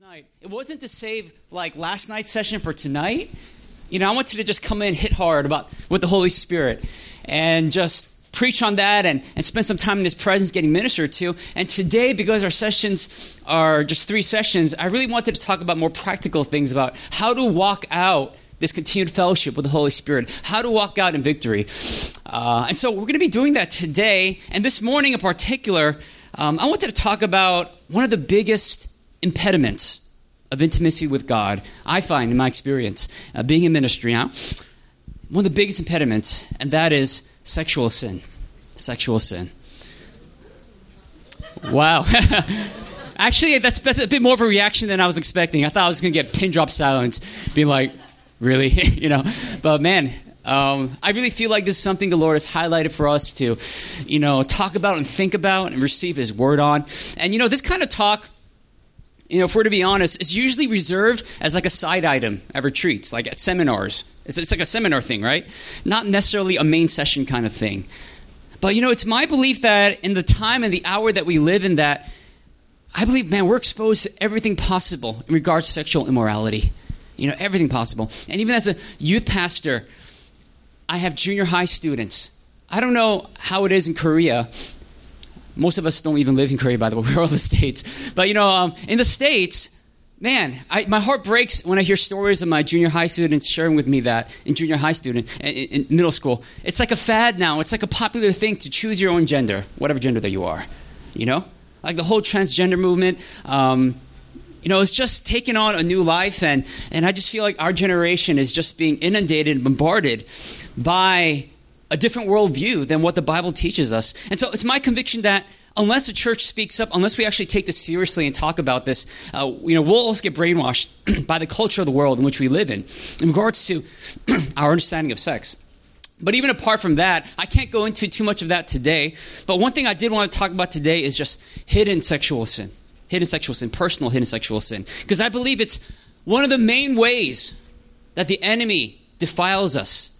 night. It wasn't to save like last night's session for tonight. You know, I wanted to just come in, hit hard about with the Holy Spirit, and just preach on that and, and spend some time in His presence getting ministered to. And today, because our sessions are just three sessions, I really wanted to talk about more practical things about how to walk out this continued fellowship with the Holy Spirit, how to walk out in victory. Uh, and so we're going to be doing that today. And this morning in particular, um, I wanted to talk about one of the biggest impediments of intimacy with God, I find in my experience, uh, being in ministry now, one of the biggest impediments, and that is sexual sin. Sexual sin. Wow. Actually, that's, that's a bit more of a reaction than I was expecting. I thought I was going to get pin drop silence, being like, really? you know? But man, um, I really feel like this is something the Lord has highlighted for us to, you know, talk about and think about and receive His word on. And, you know, this kind of talk you know, if we're to be honest, it's usually reserved as like a side item at retreats, like at seminars. It's, it's like a seminar thing, right? Not necessarily a main session kind of thing. But, you know, it's my belief that in the time and the hour that we live in, that I believe, man, we're exposed to everything possible in regards to sexual immorality. You know, everything possible. And even as a youth pastor, I have junior high students. I don't know how it is in Korea, most of us don't even live in Korea, by the way. We're all the States. But, you know, um, in the States, man, I, my heart breaks when I hear stories of my junior high students sharing with me that in junior high student, in, in middle school. It's like a fad now. It's like a popular thing to choose your own gender, whatever gender that you are. You know? Like the whole transgender movement. Um, you know, it's just taken on a new life, and, and I just feel like our generation is just being inundated bombarded by a different worldview than what the Bible teaches us. And so it's my conviction that unless the church speaks up, unless we actually take this seriously and talk about this, uh, you know, we'll also get brainwashed by the culture of the world in which we live in, in regards to our understanding of sex. But even apart from that, I can't go into too much of that today. But one thing I did want to talk about today is just hidden sexual sin. Hidden sexual sin, personal hidden sexual sin. Because I believe it's one of the main ways that the enemy defiles us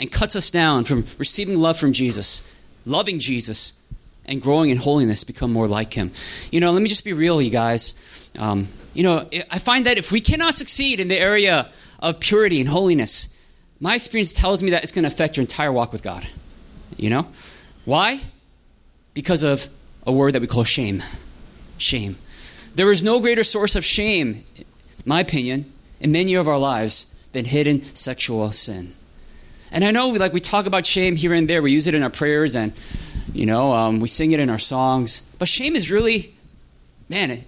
and cuts us down from receiving love from Jesus, loving Jesus, and growing in holiness, become more like Him. You know, let me just be real, you guys. Um, you know, I find that if we cannot succeed in the area of purity and holiness, my experience tells me that it's going to affect your entire walk with God. You know? Why? Because of a word that we call shame. Shame. There is no greater source of shame, my opinion, in many of our lives than hidden sexual sin. And I know, we, like we talk about shame here and there. We use it in our prayers, and you know, um, we sing it in our songs. But shame is really, man,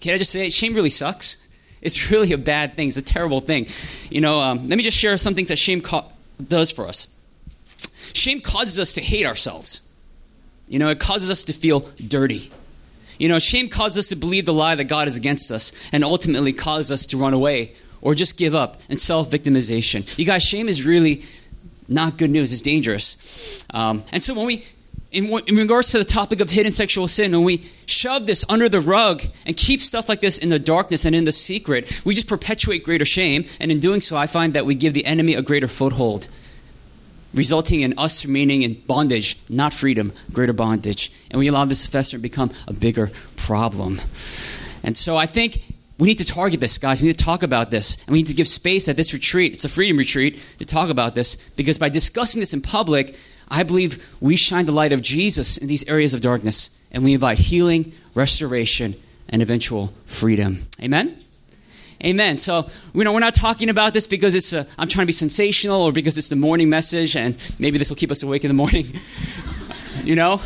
can I just say it? Shame really sucks. It's really a bad thing. It's a terrible thing. You know, um, let me just share some things that shame co- does for us. Shame causes us to hate ourselves. You know, it causes us to feel dirty. You know, shame causes us to believe the lie that God is against us and ultimately causes us to run away or just give up and self victimization. You guys, shame is really not good news. It's dangerous. Um, and so when we, in, in, regards to the topic of hidden sexual sin, when we shove this under the rug and keep stuff like this in the darkness and in the secret, we just perpetuate greater shame. And in doing so, I find that we give the enemy a greater foothold, resulting in us remaining in bondage, not freedom, greater bondage. And we allow this to fester and become a bigger problem. And so I think we need to target this, guys. We need to talk about this. And we need to give space at this retreat. It's a freedom retreat to talk about this because by discussing this in public, I believe we shine the light of Jesus in these areas of darkness and we invite healing, restoration, and eventual freedom. Amen? Amen. So, you know, we're not talking about this because it's I'm trying to be sensational or because it's the morning message and maybe this will keep us awake in the morning. you know?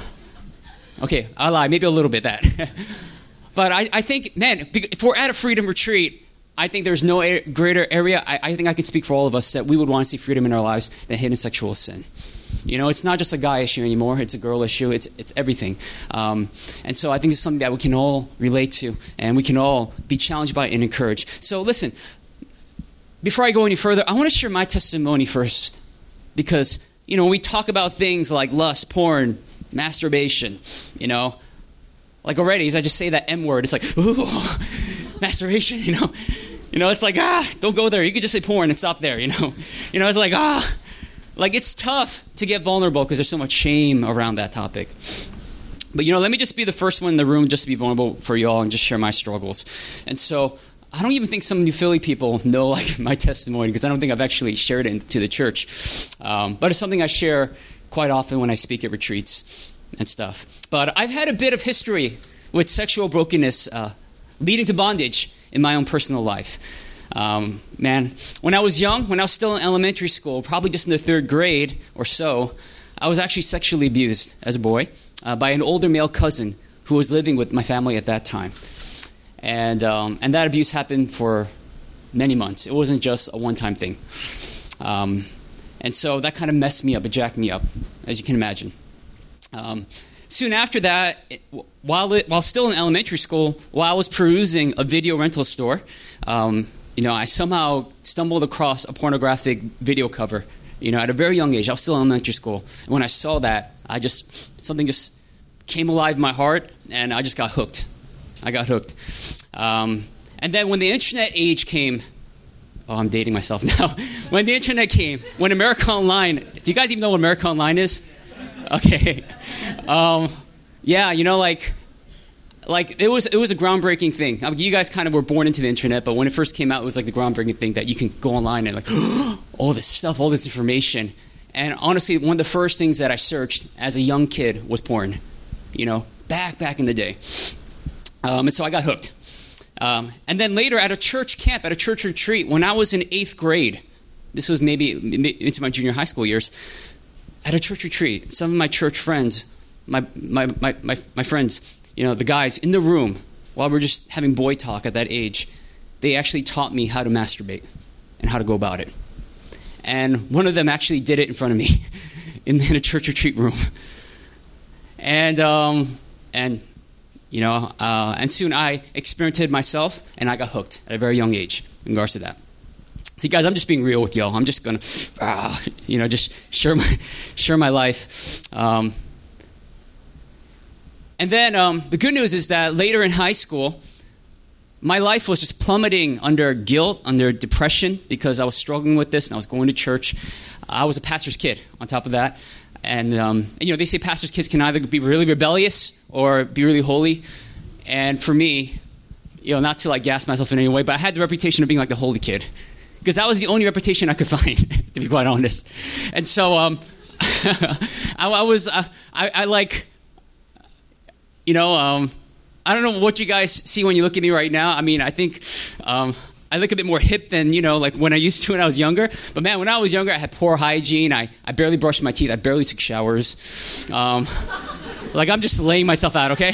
Okay, I lie. Maybe a little bit that. But I, I think, man, if we're at a freedom retreat, I think there's no greater area. I, I, think I can speak for all of us that we would want to see freedom in our lives than hidden sexual sin. You know, it's not just a guy issue anymore, it's a girl issue, it's, it's everything. Um, and so I think it's something that we can all relate to and we can all be challenged by and encouraged. So listen, before I go any further, I want to share my testimony first. Because, you know, we talk about things like lust, porn, masturbation, you know, like already, as I just say that M word, it's like, ooh, masturbation, you know? You know, it's like, ah, don't go there. You could just say porn and stop there, you know? You know, it's like, ah, like it's tough to get vulnerable because there's so much shame around that topic. But, you know, let me just be the first one in the room just to be vulnerable for you all and just share my struggles. And so I don't even think some New Philly people know like my testimony because I don't think I've actually shared it to the church. Um, but it's something I share quite often when I speak at retreats and stuff. But I've had a bit of history with sexual brokenness uh, leading to bondage in my own personal life. Um, man, when I was young, when I was still in elementary school, probably just in the third grade or so, I was actually sexually abused as a boy uh, by an older male cousin who was living with my family at that time. And, um, and that abuse happened for many months. It wasn't just a one time thing. Um, and so that kind of messed me up, it jacked me up, as you can imagine. Um, soon after that, while, it, while still in elementary school, while I was perusing a video rental store, um, you know, I somehow stumbled across a pornographic video cover. You know, at a very young age, I was still in elementary school. And when I saw that, I just something just came alive in my heart, and I just got hooked. I got hooked. Um, and then when the internet age came, oh, I'm dating myself now. when the internet came, when America Online, do you guys even know what America Online is? Okay. Um, yeah, you know, like, like it was it was a groundbreaking thing. I mean, you guys kind of were born into the internet, but when it first came out, it was like the groundbreaking thing that you can go online and like all this stuff, all this information. And honestly, one of the first things that I searched as a young kid was porn. You know, back back in the day. Um, and so I got hooked. Um, and then later at a church camp, at a church retreat, when I was in eighth grade, this was maybe into my junior high school years, at a church retreat, some of my church friends, my, my, my, my, my friends, you know, the guys in the room, while we are just having boy talk at that age, they actually taught me how to masturbate and how to go about it. And one of them actually did it in front of me in, in a church retreat room. And, um, and you know, uh, and soon I experimented myself and I got hooked at a very young age in regards to that. See, guys, I'm just being real with y'all. I'm just gonna, uh, you know, just share my share my life. Um, and then um, the good news is that later in high school, my life was just plummeting under guilt, under depression, because I was struggling with this and I was going to church. I was a pastor's kid on top of that. And, um, and, you know, they say pastors' kids can either be really rebellious or be really holy. And for me, you know, not to like gas myself in any way, but I had the reputation of being like the holy kid. Because that was the only reputation I could find, to be quite honest. And so um, I, I, was, uh, I, I, like, you know, um, I don't know what you guys see when you look at me right now. I mean, I think um, I look a bit more hip than, you know, like when I used to when I was younger. But man, when I was younger, I had poor hygiene. I, I barely brushed my teeth. I barely took showers. Um, like, I'm just laying myself out, okay?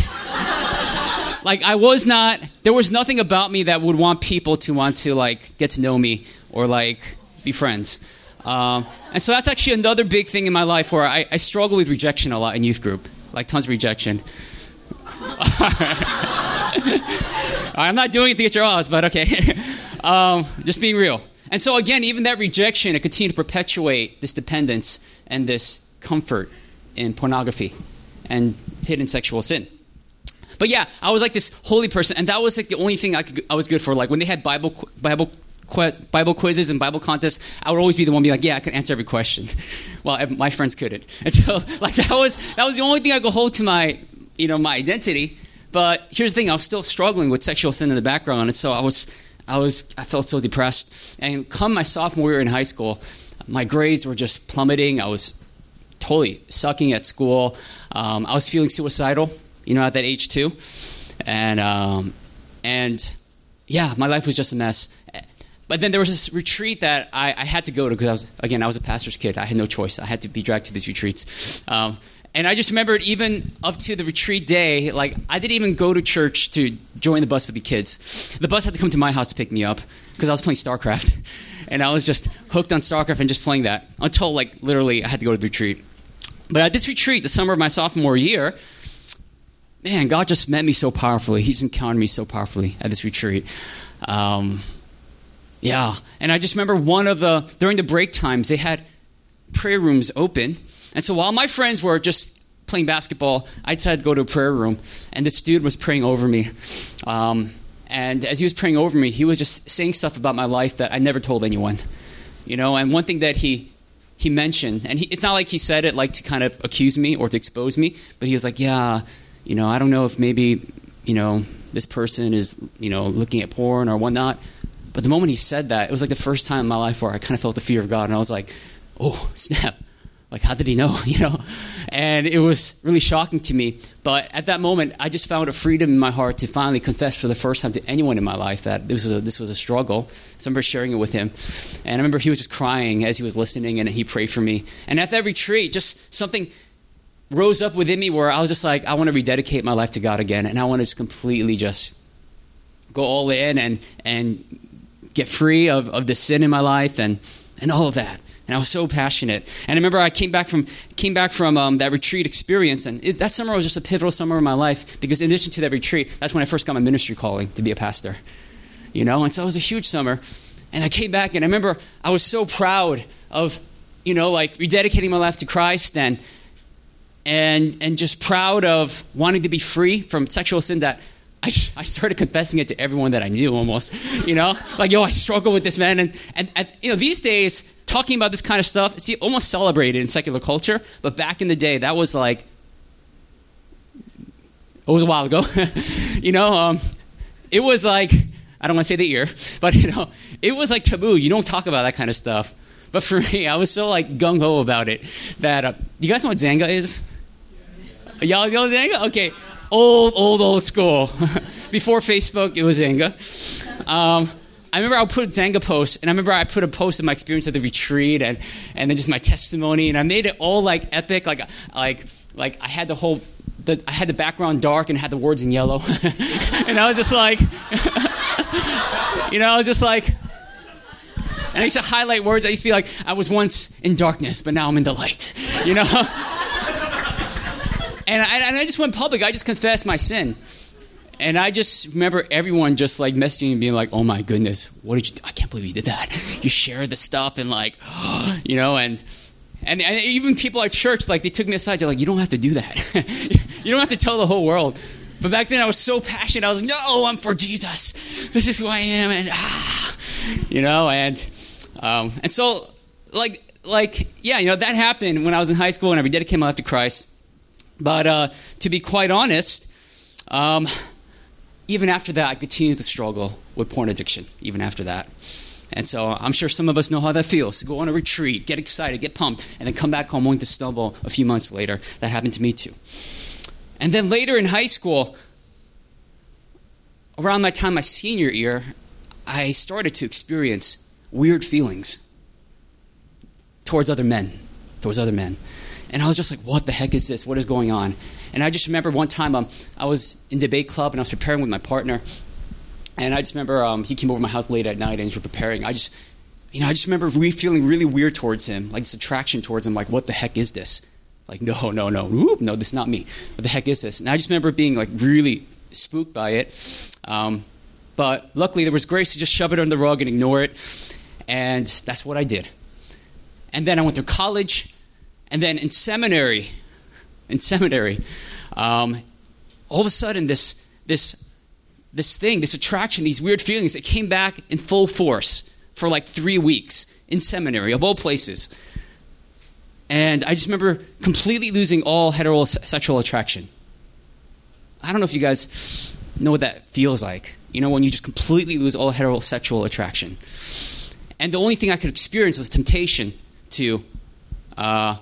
like, I was not, there was nothing about me that would want people to want to, like, get to know me or, like, be friends. Um, and so that's actually another big thing in my life where I, I struggle with rejection a lot in youth group, like tons of rejection. I'm not doing it to get your odds, but okay. um, just being real. And so, again, even that rejection, it continued to perpetuate this dependence and this comfort in pornography and hidden sexual sin. But yeah, I was like this holy person, and that was like the only thing I, could, I was good for. Like when they had Bible Bible Bible quizzes and Bible contests, I would always be the one be like, "Yeah, I can answer every question." well, my friends couldn't, and so like that was that was the only thing I could hold to my you know my identity. But here's the thing: I was still struggling with sexual sin in the background, and so I was I was I felt so depressed. And come my sophomore year in high school, my grades were just plummeting. I was totally sucking at school. Um, I was feeling suicidal, you know, at that age too, and um, and yeah, my life was just a mess. But then there was this retreat that I, I had to go to because I was again I was a pastor's kid. I had no choice. I had to be dragged to these retreats. Um, and I just remembered even up to the retreat day, like I didn't even go to church to join the bus with the kids. The bus had to come to my house to pick me up because I was playing StarCraft. And I was just hooked on StarCraft and just playing that until like literally I had to go to the retreat. But at this retreat, the summer of my sophomore year, man, God just met me so powerfully. He's encountered me so powerfully at this retreat. Um, yeah. And I just remember one of the, during the break times, they had prayer rooms open and so while my friends were just playing basketball, I decided to go to a prayer room, and this dude was praying over me. Um, and as he was praying over me, he was just saying stuff about my life that I never told anyone. You know, and one thing that he he mentioned, and he, it's not like he said it like to kind of accuse me or to expose me, but he was like, "Yeah, you know, I don't know if maybe you know, this person is, you know, looking at porn or whatnot. But the moment he said that, it was like the first time in my life where I kind of felt the fear of God, and I was like, oh, snap. Like, how did he know? You know? And it was really shocking to me. But at that moment, I just found a freedom in my heart to finally confess for the first time to anyone in my life that this was a, this was a struggle. So I remember sharing it with him. And I remember he was just crying as he was listening, and he prayed for me. And at that retreat, just something rose up within me where I was just like, I want to rededicate my life to God again. And I want to just completely just go all in and, and get free of, of the sin in my life and, and all of that and I was so passionate. And I remember I came back from came back from um, that retreat experience, and it, that summer was just a pivotal summer in my life because in addition to that retreat, that's when I first got my ministry calling to be a pastor. You know, and so it was a huge summer. And I came back, and I remember I was so proud of, you know, like rededicating my life to Christ and and and just proud of wanting to be free from sexual sin that I, I started confessing it to everyone that I knew almost, you know? Like, yo, I struggle with this, man. And, and, and, you know, these days, talking about this kind of stuff, see, almost celebrated in secular culture. But back in the day, that was like, it was a while ago. you know, um, it was like, I don't want to say the ear, but, you know, it was like taboo. You don't talk about that kind of stuff. But for me, I was so like gung ho about it that, uh, you guys know what Xanga is? Y'all know Xanga? Okay old, old, old school. Before Facebook, it was Xanga. Um, I remember I would put Xanga posts, and I remember I put a post of my experience at the retreat, and, and then just my testimony, and I made it all like epic, like like like I had the whole, the, I had the background dark and had the words in yellow, and I was just like, you know, I was just like, and I used to highlight words. I used to be like, I was once in darkness, but now I'm in the light, you know. And I, and I just went public. I just confessed my sin. And I just remember everyone just like messaging and being like, "Oh my goodness, what did you? Do? I can't believe you did that. You shared the stuff and like, you know, and, and and even people at church like they took me aside. They're like, "You don't have to do that. you don't have to tell the whole world." But back then I was so passionate. I was like, "No, I'm for Jesus. This is who I am." And ah, you know, and um, and so like like yeah, you know that happened when I was in high school and I rededicated my life to Christ. But uh, to be quite honest, um, even after that, I continued to struggle with porn addiction, even after that. And so I'm sure some of us know how that feels go on a retreat, get excited, get pumped, and then come back home only to stumble a few months later. That happened to me too. And then later in high school, around my time, my senior year, I started to experience weird feelings towards other men, towards other men. And I was just like, what the heck is this? What is going on? And I just remember one time um, I was in debate club and I was preparing with my partner. And I just remember um, he came over my house late at night and we were preparing. I just, you know, I just remember re- feeling really weird towards him, like this attraction towards him, like, what the heck is this? Like, no, no, no, no, this is not me. What the heck is this? And I just remember being like really spooked by it. Um, but luckily, there was grace to just shove it under the rug and ignore it. And that's what I did. And then I went through college and then in seminary, in seminary, um, all of a sudden this this this thing, this attraction, these weird feelings, it came back in full force for like three weeks in seminary, of all places. And I just remember completely losing all heterosexual attraction. I don't know if you guys know what that feels like. You know, when you just completely lose all heterosexual attraction. And the only thing I could experience was temptation to uh,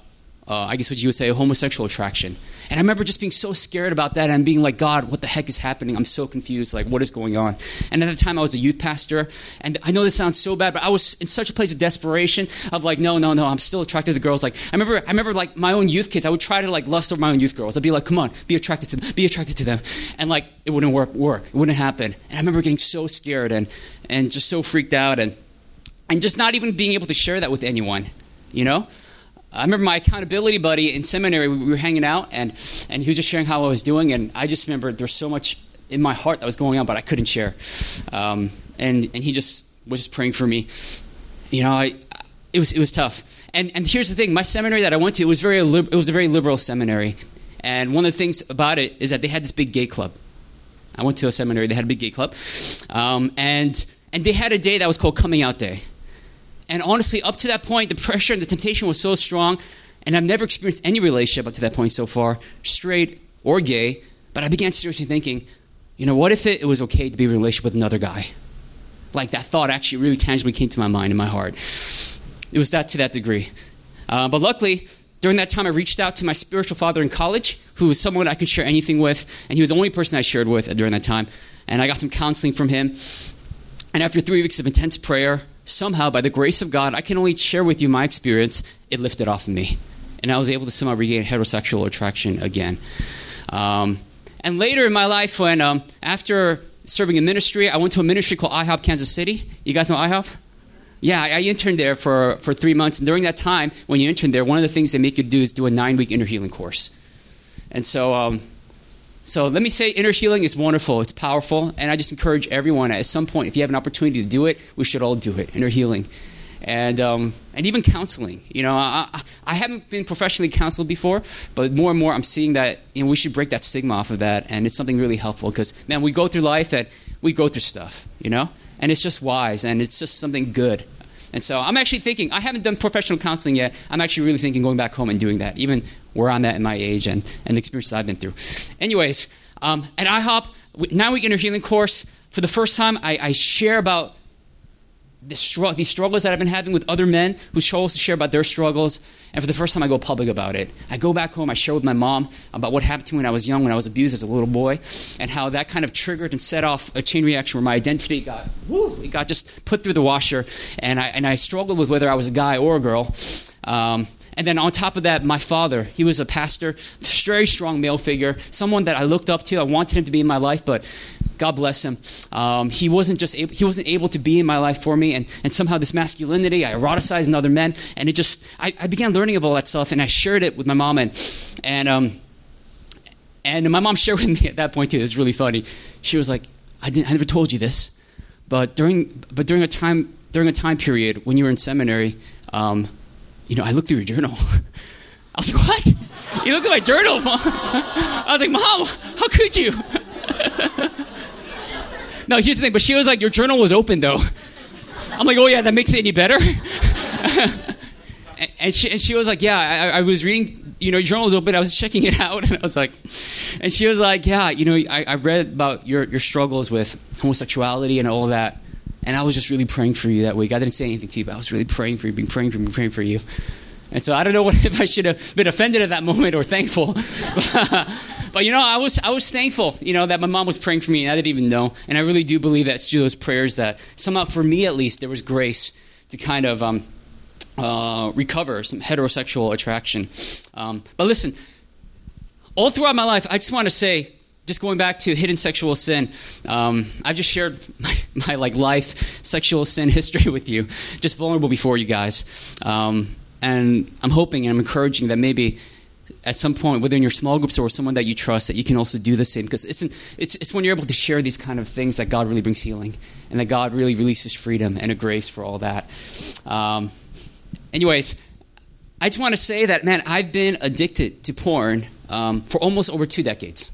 uh, I guess what you would say, a homosexual attraction. And I remember just being so scared about that and being like, God, what the heck is happening? I'm so confused. Like, what is going on? And at the time, I was a youth pastor. And I know this sounds so bad, but I was in such a place of desperation of like, no, no, no, I'm still attracted to girls. Like, I remember, I remember like my own youth kids, I would try to like lust over my own youth girls. I'd be like, come on, be attracted to them, be attracted to them. And like, it wouldn't work, work. It wouldn't happen. And I remember getting so scared and, and just so freaked out and, and just not even being able to share that with anyone, you know? I remember my accountability buddy in seminary, we were hanging out, and, and he was just sharing how I was doing, and I just remember there was so much in my heart that was going on, but I couldn't share. Um, and, and he just was just praying for me. You know, I, it, was, it was tough. And, and here's the thing my seminary that I went to, it was, very, it was a very liberal seminary. And one of the things about it is that they had this big gay club. I went to a seminary, they had a big gay club. Um, and, and they had a day that was called Coming Out Day. And honestly, up to that point, the pressure and the temptation was so strong, and I've never experienced any relationship up to that point so far, straight or gay. But I began seriously thinking, you know, what if it, it was okay to be in a relationship with another guy? Like that thought actually really tangibly came to my mind and my heart. It was that to that degree. Uh, but luckily, during that time, I reached out to my spiritual father in college, who was someone I could share anything with, and he was the only person I shared with during that time. And I got some counseling from him. And after three weeks of intense prayer, somehow, by the grace of God, I can only share with you my experience, it lifted off of me. And I was able to somehow regain heterosexual attraction again. Um, and later in my life, when um, after serving in ministry, I went to a ministry called IHOP Kansas City. You guys know IHOP? Yeah, I interned there for, for three months. And during that time, when you intern there, one of the things they make you do is do a nine week inner healing course. And so, um, so let me say inner healing is wonderful, it's powerful. And I just encourage everyone at some point, if you have an opportunity to do it, we should all do it inner healing and um, and even counseling. You know, I, I haven't been professionally counseled before, but more and more I'm seeing that you know we should break that stigma off of that, and it's something really helpful because man, we go through life that we go through stuff, you know, and it's just wise and it's just something good. And so I'm actually thinking I haven't done professional counseling yet. I'm actually really thinking going back home and doing that, even where I'm at in my age and and the experiences I've been through. Anyways, um, at IHOP, now we inner healing course. For the first time, I, I share about these struggles that I've been having with other men who chose to share about their struggles. And for the first time, I go public about it. I go back home, I share with my mom about what happened to me when I was young, when I was abused as a little boy, and how that kind of triggered and set off a chain reaction where my identity got, woo, it got just put through the washer. And I, and I struggled with whether I was a guy or a girl. Um, and then on top of that, my father, he was a pastor, very strong male figure, someone that I looked up to. I wanted him to be in my life, but God bless him. Um, he wasn't just able, he wasn't able to be in my life for me, and, and somehow this masculinity, I eroticized in other men, and it just I, I began learning of all that stuff, and I shared it with my mom, and and um, and my mom shared with me at that point too. It's really funny. She was like, I didn't, I never told you this, but during but during a time during a time period when you were in seminary, um, you know, I looked through your journal. I was like, what? You look at my journal, Mom. I was like, Mom, how could you? no, here's the thing. But she was like, your journal was open, though. I'm like, oh, yeah, that makes it any better? and, she, and she was like, yeah, I, I was reading, you know, your journal was open. I was checking it out. And I was like, and she was like, yeah, you know, I, I read about your, your struggles with homosexuality and all that. And I was just really praying for you that week. I didn't say anything to you, but I was really praying for you, being praying for you, praying for you. And so I don't know what, if I should have been offended at that moment or thankful. but you know, I was I was thankful, you know, that my mom was praying for me and I didn't even know. And I really do believe that through those prayers that somehow for me at least there was grace to kind of um, uh, recover some heterosexual attraction. Um, but listen, all throughout my life, I just want to say just going back to hidden sexual sin, um, I've just shared my, my, like life sexual sin history with you, just vulnerable before you guys. Um, and I'm hoping and I'm encouraging that maybe at some point, whether in your small groups or someone that you trust, that you can also do the same. Because it's, it's, it's when you're able to share these kind of things that God really brings healing and that God really releases freedom and a grace for all that. Um, anyways, I just want to say that, man, I've been addicted to porn um, for almost over two decades.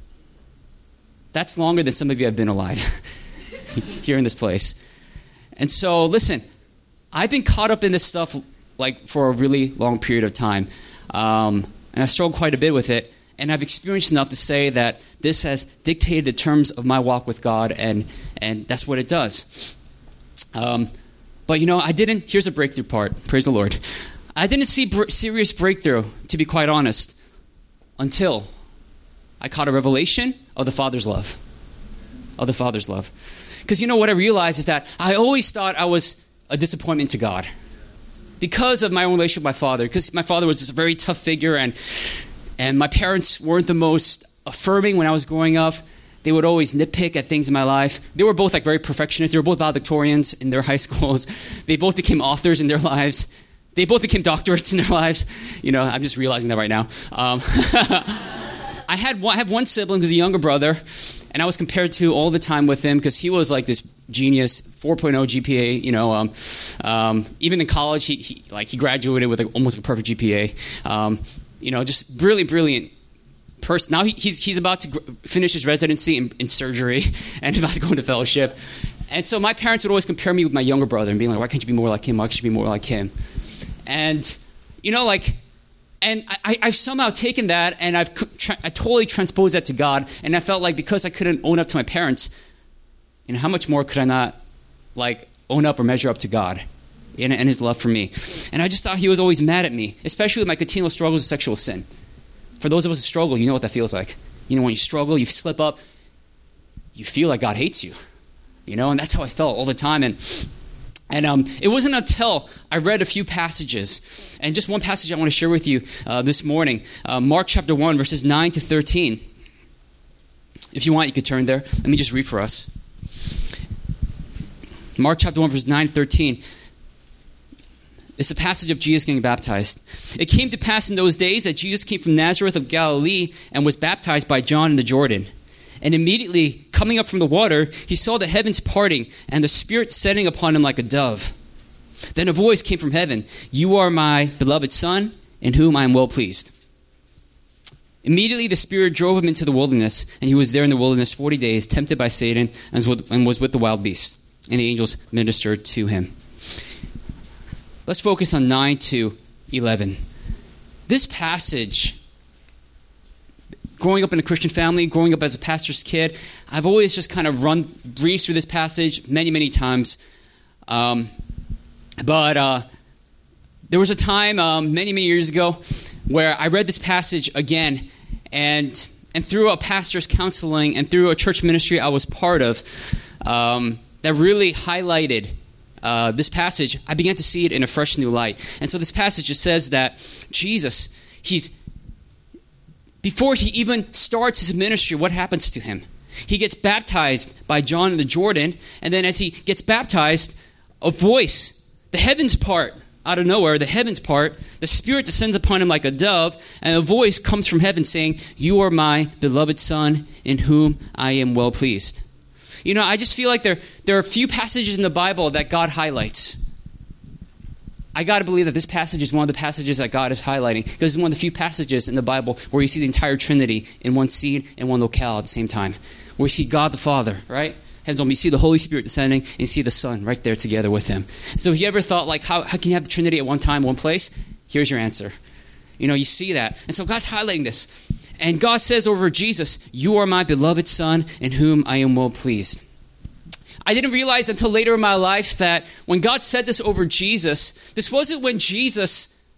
That's longer than some of you have been alive here in this place. And so, listen, I've been caught up in this stuff like for a really long period of time. Um, and I've struggled quite a bit with it. And I've experienced enough to say that this has dictated the terms of my walk with God, and, and that's what it does. Um, but you know, I didn't, here's a breakthrough part. Praise the Lord. I didn't see br- serious breakthrough, to be quite honest, until I caught a revelation of the Father's love. Of the Father's love. Because you know what I realized is that I always thought I was a disappointment to God. Because of my own relationship with my father, because my father was this very tough figure and and my parents weren't the most affirming when I was growing up. They would always nitpick at things in my life. They were both like very perfectionists. They were both valedictorians in their high schools. They both became authors in their lives. They both became doctorates in their lives. You know, I'm just realizing that right now. Um, I had one, I have one sibling who's a younger brother, and I was compared to all the time with him because he was like this genius, 4.0 GPA. You know, um, um, even in college, he, he, like he graduated with like almost a perfect GPA. Um, you know, just brilliant, brilliant person. Now he, he's he's about to gr- finish his residency in, in surgery and about to go into fellowship. And so my parents would always compare me with my younger brother and being like, "Why can't you be more like him? Why can't you be more like him?" And you know, like And I, have somehow taken that and I've tra- I totally transposed that to God. And I felt like because I couldn't own up to my parents, you know, how much more could I not like own up or measure up to God and, and His love for me? And I just thought He was always mad at me, especially with my continual struggles with sexual sin. For those of us who struggle, you know what that feels like. You know, when you struggle, you slip up, you feel like God hates you. You know, and that's how I felt all the time. And and um, it wasn't until I read a few passages, and just one passage I want to share with you uh, this morning uh, Mark chapter 1, verses 9 to 13. If you want, you could turn there. Let me just read for us. Mark chapter 1, verse 9 to 13. It's a passage of Jesus getting baptized. It came to pass in those days that Jesus came from Nazareth of Galilee and was baptized by John in the Jordan. And immediately, coming up from the water, he saw the heavens parting and the Spirit setting upon him like a dove. Then a voice came from heaven You are my beloved Son, in whom I am well pleased. Immediately, the Spirit drove him into the wilderness, and he was there in the wilderness 40 days, tempted by Satan, and was with the wild beasts. And the angels ministered to him. Let's focus on 9 to 11. This passage growing up in a Christian family, growing up as a pastor's kid, I've always just kind of run breezed through this passage many, many times. Um, but uh, there was a time um, many, many years ago where I read this passage again, and and through a pastor's counseling and through a church ministry I was part of, um, that really highlighted uh, this passage. I began to see it in a fresh new light. And so this passage just says that Jesus, he's before he even starts his ministry, what happens to him? He gets baptized by John in the Jordan, and then as he gets baptized, a voice, the heavens part out of nowhere, the heavens part, the Spirit descends upon him like a dove, and a voice comes from heaven saying, You are my beloved Son, in whom I am well pleased. You know, I just feel like there, there are a few passages in the Bible that God highlights. I got to believe that this passage is one of the passages that God is highlighting because it's one of the few passages in the Bible where you see the entire Trinity in one scene and one locale at the same time. Where you see God the Father, right? Hands on you see the Holy Spirit descending and you see the Son right there together with him. So if you ever thought, like, how, how can you have the Trinity at one time, one place? Here's your answer. You know, you see that. And so God's highlighting this. And God says over Jesus, You are my beloved Son in whom I am well pleased. I didn't realize until later in my life that when God said this over Jesus, this wasn't when Jesus,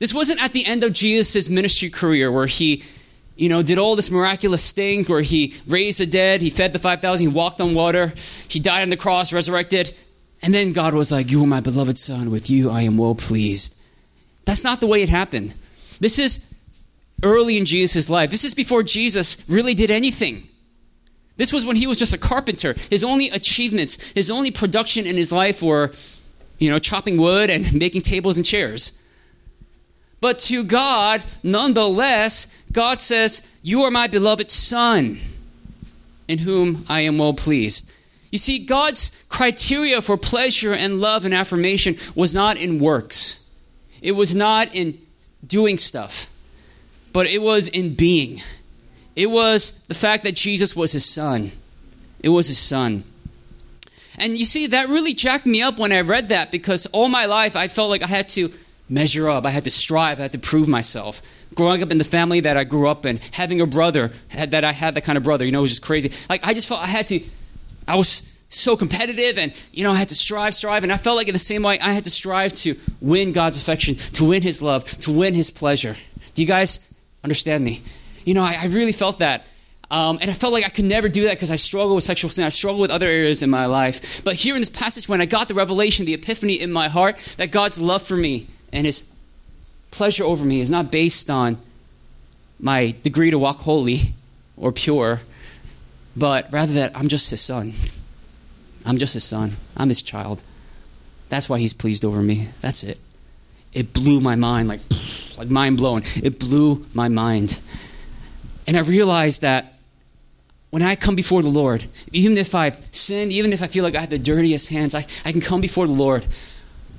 this wasn't at the end of Jesus' ministry career where he, you know, did all this miraculous things where he raised the dead, he fed the 5,000, he walked on water, he died on the cross, resurrected. And then God was like, You are my beloved Son, with you I am well pleased. That's not the way it happened. This is early in Jesus' life. This is before Jesus really did anything. This was when he was just a carpenter. His only achievements, his only production in his life were, you know, chopping wood and making tables and chairs. But to God, nonetheless, God says, You are my beloved Son, in whom I am well pleased. You see, God's criteria for pleasure and love and affirmation was not in works, it was not in doing stuff, but it was in being. It was the fact that Jesus was his son. It was his son. And you see, that really jacked me up when I read that because all my life I felt like I had to measure up, I had to strive, I had to prove myself. Growing up in the family that I grew up in, having a brother that I had that kind of brother, you know, it was just crazy. Like, I just felt I had to, I was so competitive and, you know, I had to strive, strive. And I felt like in the same way I had to strive to win God's affection, to win his love, to win his pleasure. Do you guys understand me? You know, I, I really felt that. Um, and I felt like I could never do that because I struggle with sexual sin. I struggle with other areas in my life. But here in this passage, when I got the revelation, the epiphany in my heart, that God's love for me and his pleasure over me is not based on my degree to walk holy or pure, but rather that I'm just his son. I'm just his son. I'm his child. That's why he's pleased over me. That's it. It blew my mind, like, like mind blown. It blew my mind. And I realized that when I come before the Lord, even if I've sinned, even if I feel like I have the dirtiest hands, I, I can come before the Lord.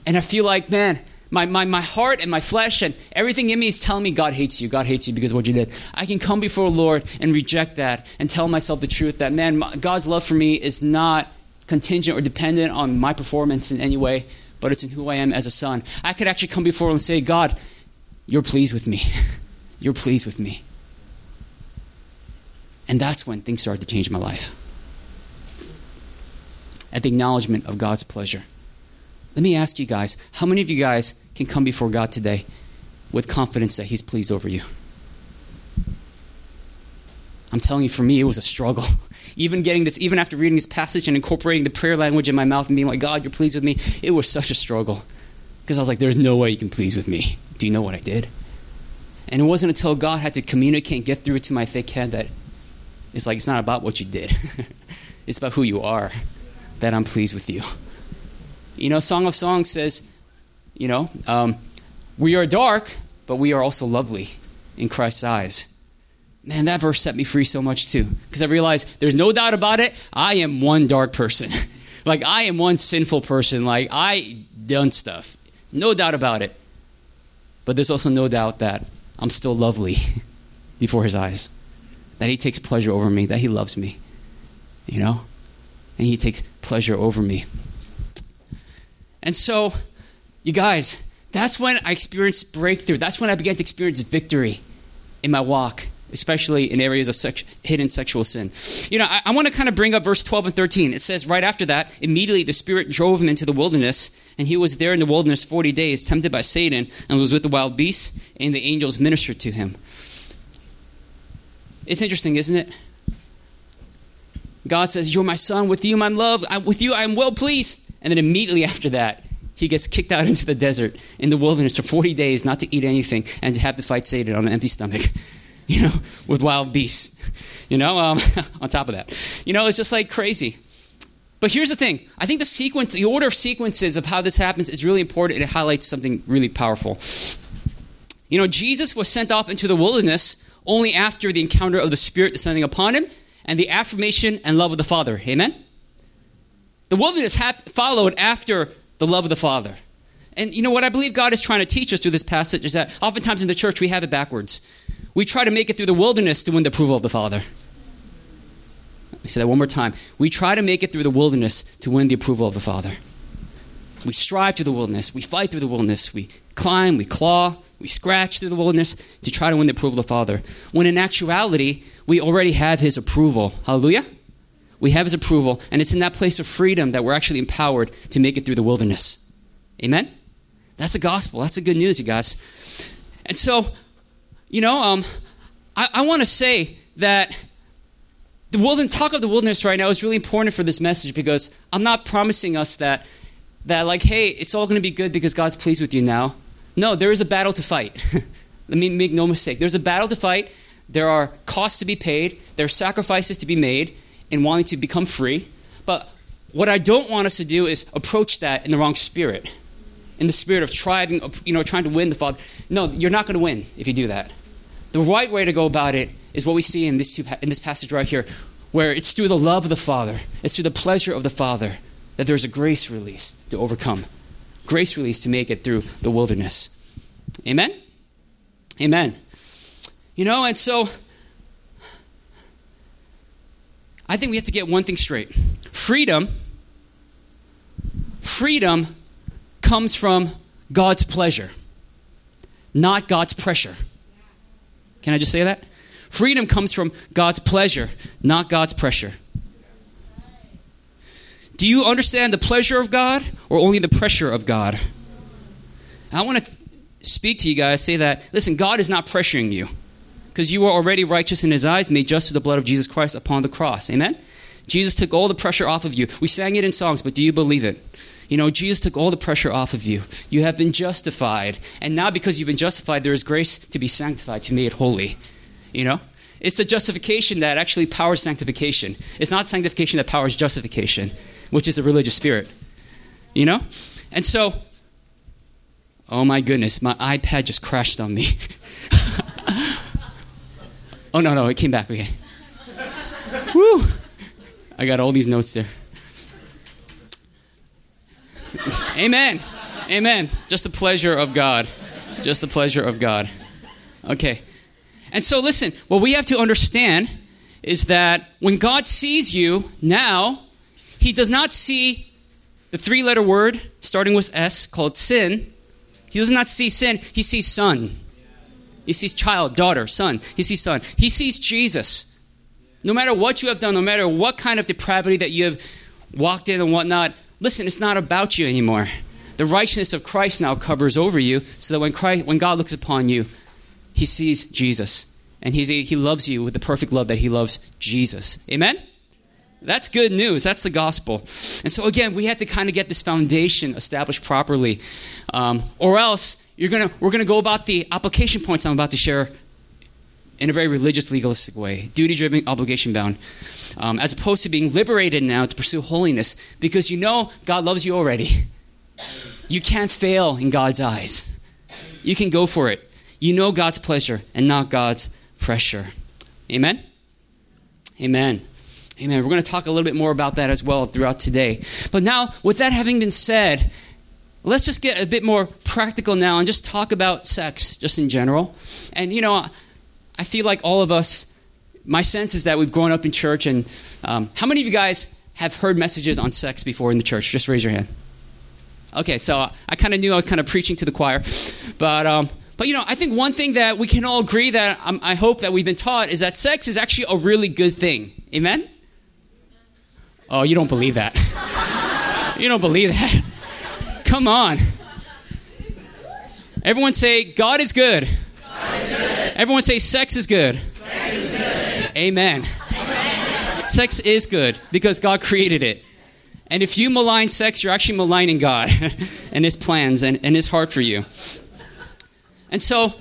And I feel like, man, my, my, my heart and my flesh and everything in me is telling me God hates you. God hates you because of what you did. I can come before the Lord and reject that and tell myself the truth that, man, my, God's love for me is not contingent or dependent on my performance in any way, but it's in who I am as a son. I could actually come before and say, God, You're pleased with me. You're pleased with me. And that's when things started to change my life. At the acknowledgement of God's pleasure. Let me ask you guys how many of you guys can come before God today with confidence that He's pleased over you? I'm telling you, for me, it was a struggle. even getting this, even after reading this passage and incorporating the prayer language in my mouth and being like, God, you're pleased with me, it was such a struggle. Because I was like, there's no way you can please with me. Do you know what I did? And it wasn't until God had to communicate and get through it to my thick head that it's like, it's not about what you did, it's about who you are that I'm pleased with you. You know, Song of Songs says, you know, um, we are dark, but we are also lovely in Christ's eyes. Man, that verse set me free so much too. Because I realized there's no doubt about it, I am one dark person. like, I am one sinful person. Like, I done stuff. No doubt about it. But there's also no doubt that I'm still lovely before his eyes. That he takes pleasure over me, that he loves me. You know? And he takes pleasure over me. And so, you guys, that's when I experienced breakthrough. That's when I began to experience victory in my walk especially in areas of sex, hidden sexual sin. You know, I, I want to kind of bring up verse 12 and 13. It says, right after that, immediately the Spirit drove him into the wilderness, and he was there in the wilderness 40 days, tempted by Satan, and was with the wild beasts, and the angels ministered to him. It's interesting, isn't it? God says, You're my son, with you I'm loved, I, with you I'm well pleased. And then immediately after that, he gets kicked out into the desert in the wilderness for 40 days not to eat anything and to have to fight Satan on an empty stomach. you know, with wild beasts, you know, um, on top of that. You know, it's just like crazy. But here's the thing I think the sequence, the order of sequences of how this happens is really important. It highlights something really powerful. You know, Jesus was sent off into the wilderness only after the encounter of the Spirit descending upon him and the affirmation and love of the Father. Amen? The wilderness hap- followed after the love of the Father. And you know what I believe God is trying to teach us through this passage is that oftentimes in the church we have it backwards. We try to make it through the wilderness to win the approval of the Father. Let me say that one more time. We try to make it through the wilderness to win the approval of the Father. We strive through the wilderness. We fight through the wilderness. We climb, we claw, we scratch through the wilderness to try to win the approval of the Father. When in actuality, we already have His approval. Hallelujah? We have His approval, and it's in that place of freedom that we're actually empowered to make it through the wilderness. Amen? That's the gospel. That's the good news, you guys. And so, you know, um, I, I want to say that the wilderness, talk of the wilderness right now is really important for this message because I'm not promising us that, that like, hey, it's all going to be good because God's pleased with you now. No, there is a battle to fight. Let me make no mistake. There's a battle to fight. There are costs to be paid. There are sacrifices to be made in wanting to become free. But what I don't want us to do is approach that in the wrong spirit, in the spirit of trying, you know, trying to win the Father. No, you're not going to win if you do that. The right way to go about it is what we see in this, two, in this passage right here, where it's through the love of the Father, it's through the pleasure of the Father that there's a grace release to overcome, grace release to make it through the wilderness. Amen? Amen. You know, and so I think we have to get one thing straight freedom, freedom comes from God's pleasure, not God's pressure. Can I just say that? Freedom comes from God's pleasure, not God's pressure. Do you understand the pleasure of God or only the pressure of God? I want to speak to you guys, say that, listen, God is not pressuring you because you are already righteous in His eyes, made just through the blood of Jesus Christ upon the cross. Amen? Jesus took all the pressure off of you. We sang it in songs, but do you believe it? You know, Jesus took all the pressure off of you. You have been justified. And now, because you've been justified, there is grace to be sanctified, to made holy. You know? It's the justification that actually powers sanctification. It's not sanctification that powers justification, which is a religious spirit. You know? And so, oh my goodness, my iPad just crashed on me. oh, no, no, it came back. Okay. Woo! I got all these notes there. Amen. Amen. Just the pleasure of God. Just the pleasure of God. Okay. And so, listen, what we have to understand is that when God sees you now, He does not see the three letter word starting with S called sin. He does not see sin, He sees son. He sees child, daughter, son. He sees son. He sees Jesus. No matter what you have done, no matter what kind of depravity that you have walked in and whatnot, listen, it's not about you anymore. The righteousness of Christ now covers over you so that when, Christ, when God looks upon you, he sees Jesus. And he's, he loves you with the perfect love that he loves Jesus. Amen? That's good news. That's the gospel. And so, again, we have to kind of get this foundation established properly. Um, or else, you're gonna, we're going to go about the application points I'm about to share in a very religious, legalistic way, duty driven, obligation bound, um, as opposed to being liberated now to pursue holiness because you know God loves you already. You can't fail in God's eyes. You can go for it. You know God's pleasure and not God's pressure. Amen? Amen. Amen. We're going to talk a little bit more about that as well throughout today. But now, with that having been said, let's just get a bit more practical now and just talk about sex just in general. And, you know, I feel like all of us, my sense is that we've grown up in church. And um, how many of you guys have heard messages on sex before in the church? Just raise your hand. Okay, so I kind of knew I was kind of preaching to the choir. But, um, but you know, I think one thing that we can all agree that um, I hope that we've been taught is that sex is actually a really good thing. Amen? Oh, you don't believe that. you don't believe that. Come on. Everyone say, God is good. God is good. Everyone say, sex is good. Sex is good. Amen. Amen. Sex is good because God created it. And if you malign sex, you're actually maligning God and His plans and, and His heart for you. And so,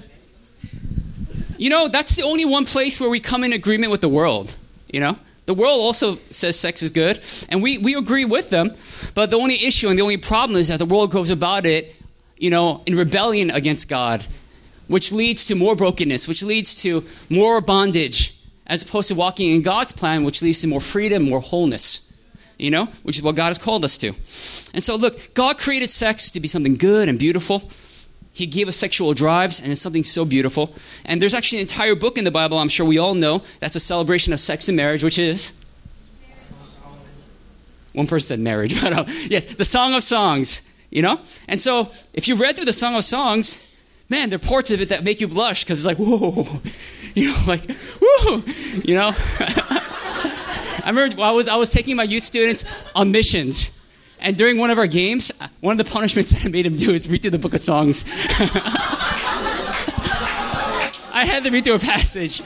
you know, that's the only one place where we come in agreement with the world, you know? The world also says sex is good, and we, we agree with them. But the only issue and the only problem is that the world goes about it, you know, in rebellion against God, which leads to more brokenness, which leads to more bondage, as opposed to walking in God's plan, which leads to more freedom, more wholeness, you know, which is what God has called us to. And so, look, God created sex to be something good and beautiful. He gave us sexual drives, and it's something so beautiful. And there's actually an entire book in the Bible, I'm sure we all know, that's a celebration of sex and marriage, which is. One person said marriage, but uh, yes, the Song of Songs, you know? And so, if you read through the Song of Songs, man, there are parts of it that make you blush because it's like, whoa, you know, like, whoa, you know? I remember I was, I was taking my youth students on missions and during one of our games, one of the punishments that I made him do is read through the book of songs. I had to read through a passage.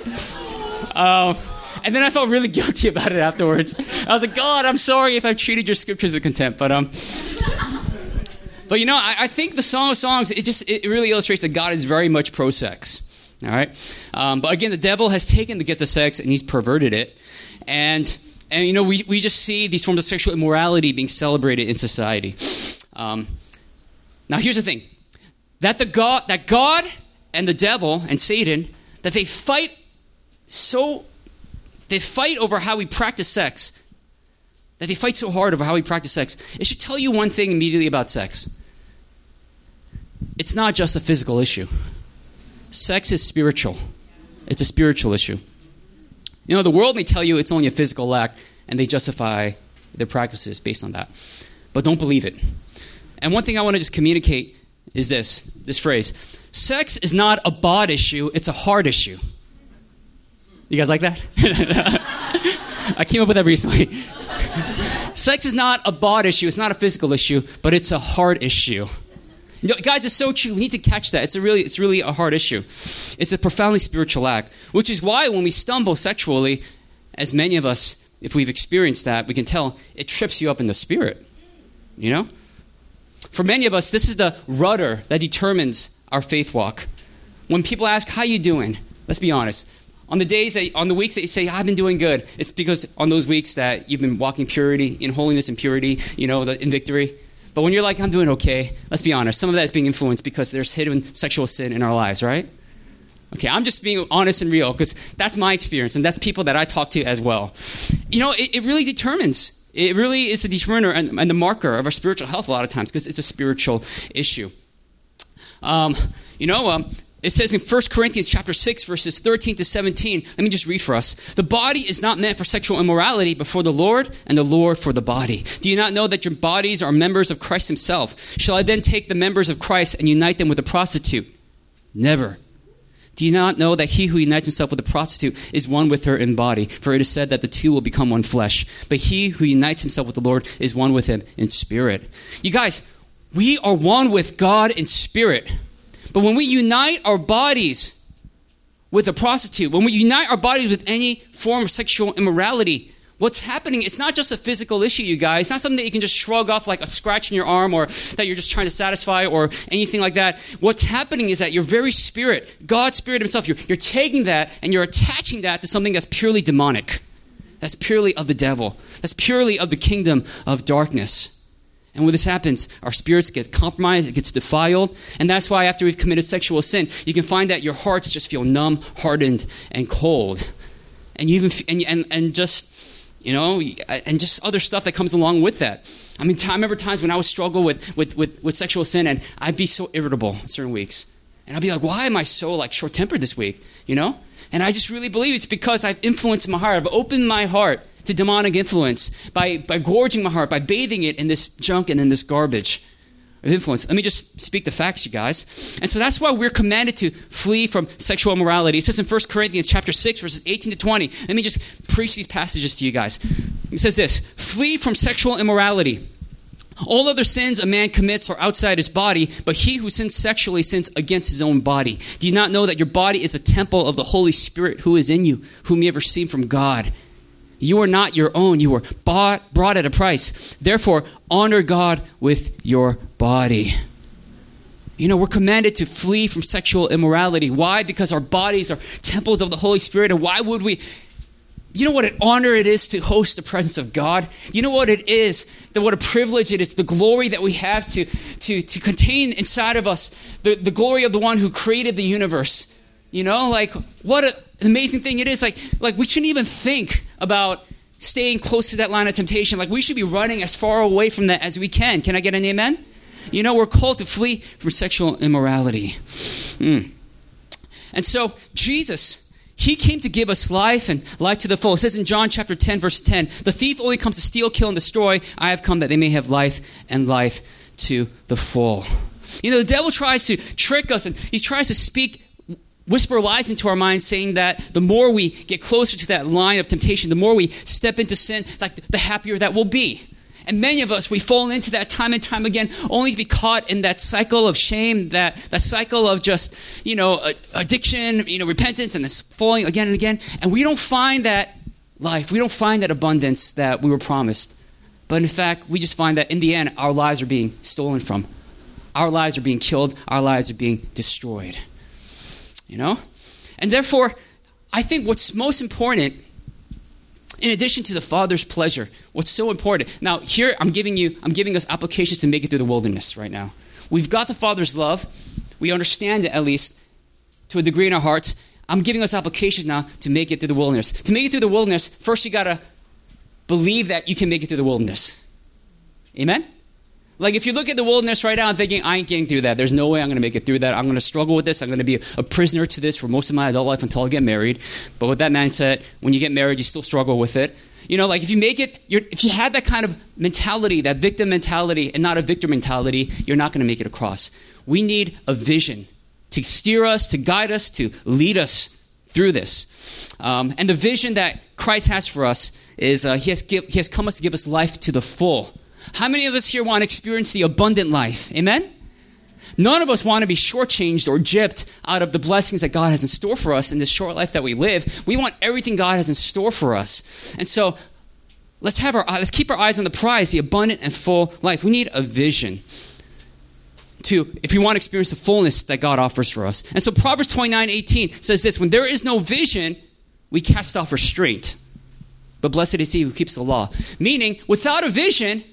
Um, and then I felt really guilty about it afterwards. I was like, God, I'm sorry if I've treated your scriptures with contempt. But um, but you know, I, I, think the Song of Songs it just it really illustrates that God is very much pro sex. All right, um, but again, the devil has taken the gift of sex and he's perverted it, and and you know, we, we just see these forms of sexual immorality being celebrated in society. Um, now, here's the thing that, the God, that God and the devil and Satan, that they fight so, they fight over how we practice sex, that they fight so hard over how we practice sex. It should tell you one thing immediately about sex it's not just a physical issue, sex is spiritual, it's a spiritual issue. You know, the world may tell you it's only a physical act, and they justify their practices based on that. But don't believe it. And one thing I want to just communicate is this this phrase sex is not a bod issue, it's a heart issue. You guys like that? I came up with that recently. sex is not a bod issue, it's not a physical issue, but it's a heart issue. Guys, it's so true. We need to catch that. It's a really, it's really a hard issue. It's a profoundly spiritual act, which is why when we stumble sexually, as many of us, if we've experienced that, we can tell it trips you up in the spirit. You know? For many of us, this is the rudder that determines our faith walk. When people ask, How you doing? Let's be honest. On the days that, on the weeks that you say, I've been doing good, it's because on those weeks that you've been walking purity, in holiness and purity, you know, in victory. But when you're like, I'm doing okay, let's be honest, some of that is being influenced because there's hidden sexual sin in our lives, right? Okay, I'm just being honest and real because that's my experience and that's people that I talk to as well. You know, it, it really determines, it really is the determiner and, and, the marker of our spiritual health a lot of times because it's a spiritual issue. Um, you know, um, it says in 1 Corinthians chapter 6 verses 13 to 17, let me just read for us. The body is not meant for sexual immorality, but for the Lord, and the Lord for the body. Do you not know that your bodies are members of Christ himself? Shall I then take the members of Christ and unite them with a prostitute? Never. Do you not know that he who unites himself with a prostitute is one with her in body? For it is said that the two will become one flesh. But he who unites himself with the Lord is one with him in spirit. You guys, we are one with God in spirit. But when we unite our bodies with a prostitute, when we unite our bodies with any form of sexual immorality, what's happening, it's not just a physical issue, you guys. It's not something that you can just shrug off like a scratch in your arm or that you're just trying to satisfy or anything like that. What's happening is that your very spirit, God's spirit himself, you're, you're taking that and you're attaching that to something that's purely demonic. That's purely of the devil. That's purely of the kingdom of darkness. And when this happens, our spirits get compromised, it gets defiled. And that's why, after we've committed sexual sin, you can find that your hearts just feel numb, hardened, and cold. And you even, and, and, and just, you know, and just other stuff that comes along with that. I mean, I remember times when I would struggle with, with, with, with sexual sin, and I'd be so irritable certain weeks. And I'd be like, why am I so, like, short-tempered this week, you know? And I just really believe it's because I've influenced my heart. I've opened my heart to demonic influence by, by gorging my heart, by bathing it in this junk and in this garbage of influence. Let me just speak the facts, you guys. And so that's why we're commanded to flee from sexual immorality. It says in 1 Corinthians chapter 6, verses 18 to 20. Let me just preach these passages to you guys. It says this Flee from sexual immorality. All other sins a man commits are outside his body, but he who sins sexually sins against his own body. Do you not know that your body is a temple of the Holy Spirit who is in you, whom you have received from God? You are not your own. You were bought, brought at a price. Therefore, honor God with your body. You know, we're commanded to flee from sexual immorality. Why? Because our bodies are temples of the Holy Spirit. And why would we? You know what an honor it is to host the presence of God? You know what it is? That what a privilege it is, the glory that we have to, to, to contain inside of us, the, the glory of the one who created the universe. You know, like what an amazing thing it is. Like, like we shouldn't even think about staying close to that line of temptation. Like we should be running as far away from that as we can. Can I get an amen? You know, we're called to flee from sexual immorality. Mm. And so Jesus, he came to give us life and life to the full. It says in John chapter 10, verse 10, the thief only comes to steal, kill, and destroy. I have come that they may have life and life to the full. You know, the devil tries to trick us and he tries to speak whisper lies into our minds saying that the more we get closer to that line of temptation, the more we step into sin, like the happier that we'll be. And many of us, we fall into that time and time again, only to be caught in that cycle of shame, that, that cycle of just, you know, addiction, you know, repentance, and it's falling again and again. And we don't find that life, we don't find that abundance that we were promised. But in fact, we just find that in the end, our lives are being stolen from. Our lives are being killed, our lives are being destroyed. You know? And therefore, I think what's most important, in addition to the Father's pleasure, what's so important. Now, here I'm giving you, I'm giving us applications to make it through the wilderness right now. We've got the Father's love. We understand it at least to a degree in our hearts. I'm giving us applications now to make it through the wilderness. To make it through the wilderness, first you gotta believe that you can make it through the wilderness. Amen? Like if you look at the wilderness right now and thinking, I ain't getting through that. There's no way I'm going to make it through that. I'm going to struggle with this. I'm going to be a prisoner to this for most of my adult life until I get married. But with that mindset, when you get married, you still struggle with it. You know, like if you make it, if you had that kind of mentality, that victim mentality, and not a victor mentality, you're not going to make it across. We need a vision to steer us, to guide us, to lead us through this. Um, and the vision that Christ has for us is uh, he, has give, he has come us to give us life to the full. How many of us here want to experience the abundant life? Amen? None of us want to be shortchanged or gypped out of the blessings that God has in store for us in this short life that we live. We want everything God has in store for us. And so let's have our uh, let's keep our eyes on the prize, the abundant and full life. We need a vision to if we want to experience the fullness that God offers for us. And so Proverbs 29, 18 says this when there is no vision, we cast off restraint. But blessed is he who keeps the law. Meaning, without a vision,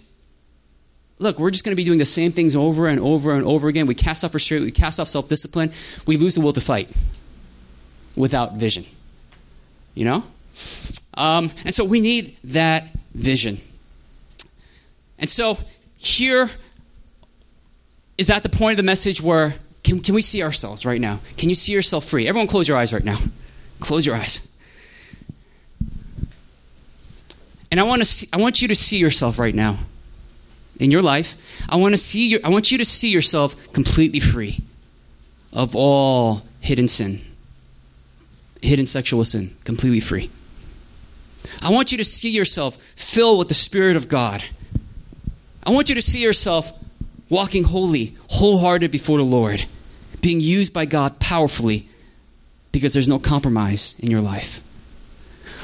look, we're just going to be doing the same things over and over and over again. We cast off restraint, we cast off self discipline, we lose the will to fight without vision. You know? Um, and so we need that vision. And so here is at the point of the message where can, can we see ourselves right now? Can you see yourself free? Everyone, close your eyes right now. Close your eyes. And I want, to see, I want you to see yourself right now in your life, I want to see your, I want you to see yourself completely free of all hidden sin. hidden sexual sin completely free. I want you to see yourself filled with the Spirit of God. I want you to see yourself walking holy, wholehearted before the Lord, being used by God powerfully because there's no compromise in your life.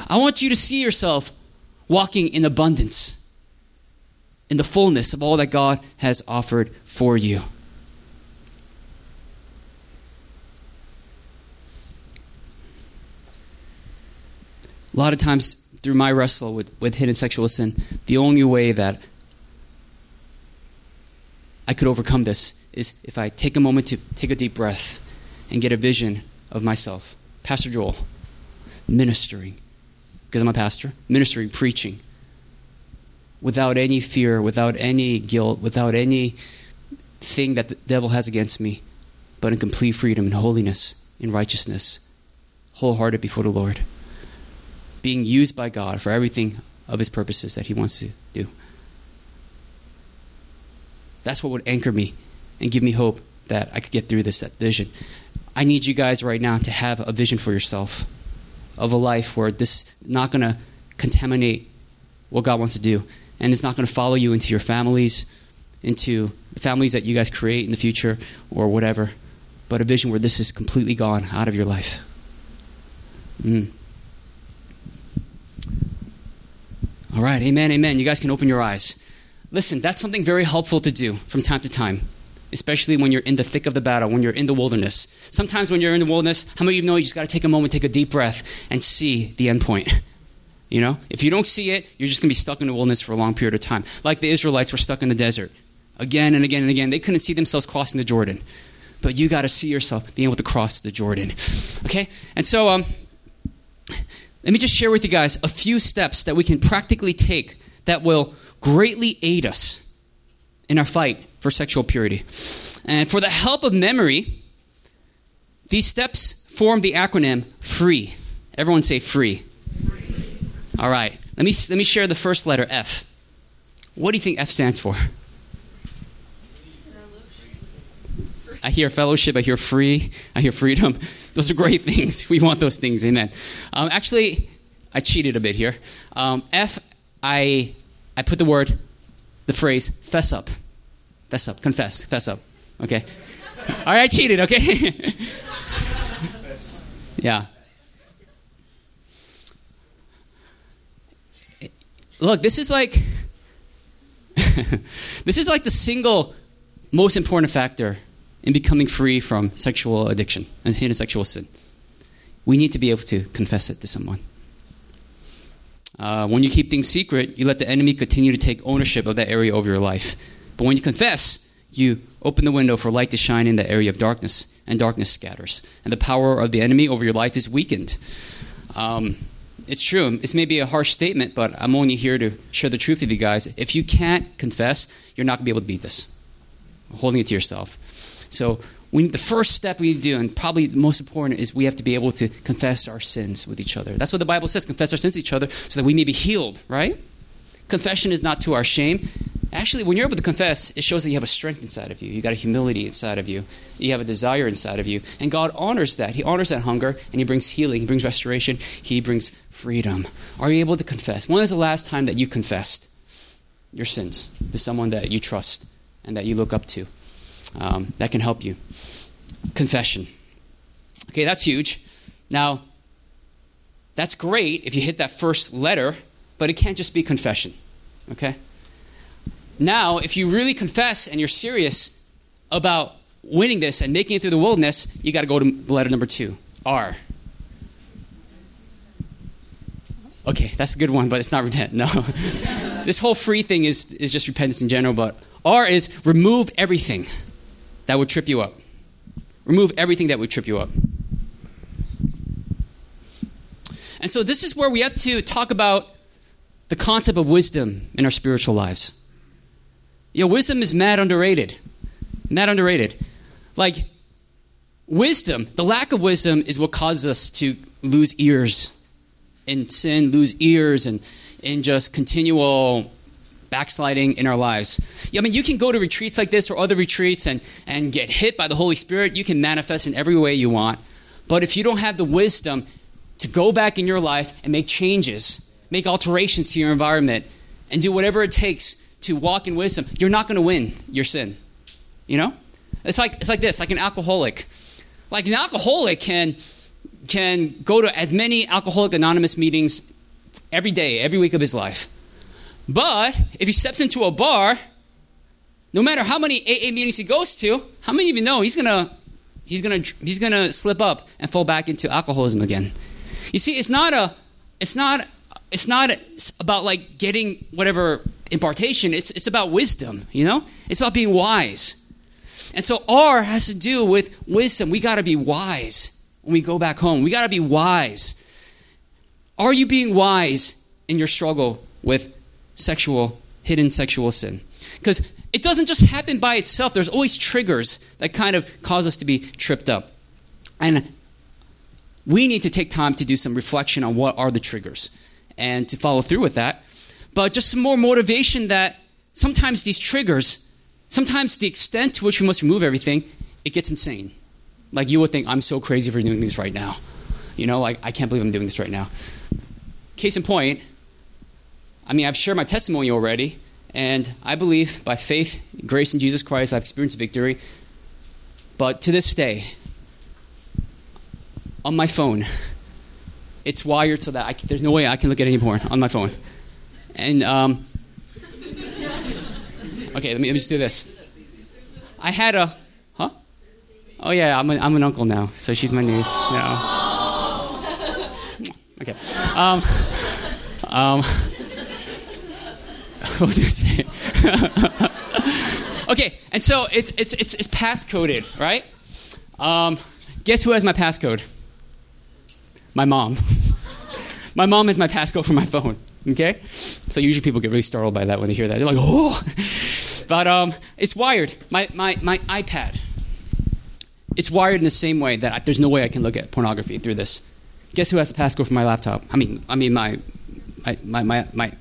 I want you to see yourself walking in abundance, in the fullness of all that God has offered for you. A lot of times through my wrestle with, with hidden sexual sin, the only way that I could overcome this is if I take a moment to take a deep breath and get a vision of myself. Pastor Joel, ministering, because I'm a pastor, ministering, preaching, without any fear, without any guilt, without any thing that the devil has against me, but in complete freedom and holiness, in righteousness, wholehearted before the Lord being used by God for everything of his purposes that he wants to do. That's what would anchor me and give me hope that I could get through this, that vision. I need you guys right now to have a vision for yourself of a life where this not going to contaminate what God wants to do. And it's not going to follow you into your families, into the families that you guys create in the future or whatever, but a vision where this is completely gone out of your life. Mm. All right, amen, amen. You guys can open your eyes. Listen, that's something very helpful to do from time to time, especially when you're in the thick of the battle, when you're in the wilderness. Sometimes when you're in the wilderness, how many of you know you just got to take a moment, take a deep breath, and see the end point? You know, if you don't see it, you're just going to be stuck in the wilderness for a long period of time. Like the Israelites were stuck in the desert again and again and again. They couldn't see themselves crossing the Jordan. But you got to see yourself being able to cross the Jordan. Okay? And so, um, let me just share with you guys a few steps that we can practically take that will greatly aid us in our fight for sexual purity. And for the help of memory, these steps form the acronym FREE. Everyone say free. All right. Let me, let me share the first letter, F. What do you think F stands for? I hear fellowship, I hear free, I hear freedom. Those are great things. We want those things. Amen. Um, actually, I cheated a bit here. Um, F, I, I put the word, the phrase, fess up. Fess up, confess, fess up. Okay? All right, I cheated, okay? yeah. Look, this is like this is like the single most important factor in becoming free from sexual addiction and hidden sexual sin. We need to be able to confess it to someone. Uh, when you keep things secret, you let the enemy continue to take ownership of that area of your life. But when you confess, you open the window for light to shine in the area of darkness, and darkness scatters. And the power of the enemy over your life is weakened. Um, it's true. It's maybe a harsh statement, but I'm only here to share the truth with you guys. If you can't confess, you're not going to be able to beat this. Holding it to yourself. So we, the first step we do, and probably the most important, is we have to be able to confess our sins with each other. That's what the Bible says confess our sins to each other so that we may be healed, right? Confession is not to our shame. Actually, when you're able to confess, it shows that you have a strength inside of you. You got a humility inside of you. You have a desire inside of you. And God honors that. He honors that hunger, and He brings healing, He brings restoration, He brings freedom. Are you able to confess? When was the last time that you confessed your sins to someone that you trust and that you look up to? Um, that can help you. Confession. Okay, that's huge. Now, that's great if you hit that first letter, but it can't just be confession. Okay? Now, if you really confess and you're serious about winning this and making it through the wilderness, you got to go to letter number two R. Okay, that's a good one, but it's not repent. No. this whole free thing is, is just repentance in general, but R is remove everything that would trip you up. Remove everything that would trip you up. And so, this is where we have to talk about the concept of wisdom in our spiritual lives. You know, wisdom is mad underrated. Mad underrated. Like, wisdom, the lack of wisdom is what causes us to lose ears in sin, lose ears, and in just continual backsliding in our lives. Yeah, I mean, you can go to retreats like this or other retreats and, and get hit by the Holy Spirit. You can manifest in every way you want. But if you don't have the wisdom, to go back in your life and make changes, make alterations to your environment, and do whatever it takes to walk in wisdom, you're not going to win your sin. You know? It's like, it's like this like an alcoholic. Like an alcoholic can, can go to as many Alcoholic Anonymous meetings every day, every week of his life. But if he steps into a bar, no matter how many AA meetings he goes to, how many of you know he's gonna he's gonna he's gonna slip up and fall back into alcoholism again? You see, it's not a it's not it's not about like getting whatever impartation. It's it's about wisdom. You know, it's about being wise. And so R has to do with wisdom. We got to be wise when we go back home. We got to be wise. Are you being wise in your struggle with sexual, hidden sexual sin? Because it doesn't just happen by itself, there's always triggers that kind of cause us to be tripped up. And we need to take time to do some reflection on what are the triggers and to follow through with that. But just some more motivation that sometimes these triggers, sometimes the extent to which we must remove everything, it gets insane. Like you would think, I'm so crazy for doing this right now. You know, like I can't believe I'm doing this right now. Case in point, I mean, I've shared my testimony already, and I believe by faith, grace in Jesus Christ, I've experienced victory. But to this day, on my phone, it's wired so that I, there's no way I can look at any porn on my phone. And, um, okay, let me, let me just do this. I had a, huh? Oh, yeah, I'm an, I'm an uncle now, so she's my niece. No. Okay. Um, um, what was I say? okay, and so it's it's it's, it's passcoded, right? Um, guess who has my passcode? My mom. my mom has my passcode for my phone. Okay, so usually people get really startled by that when they hear that. They're like, oh, but um, it's wired. My my my iPad. It's wired in the same way that I, there's no way I can look at pornography through this. Guess who has the passcode for my laptop? I mean, I mean my my my my, my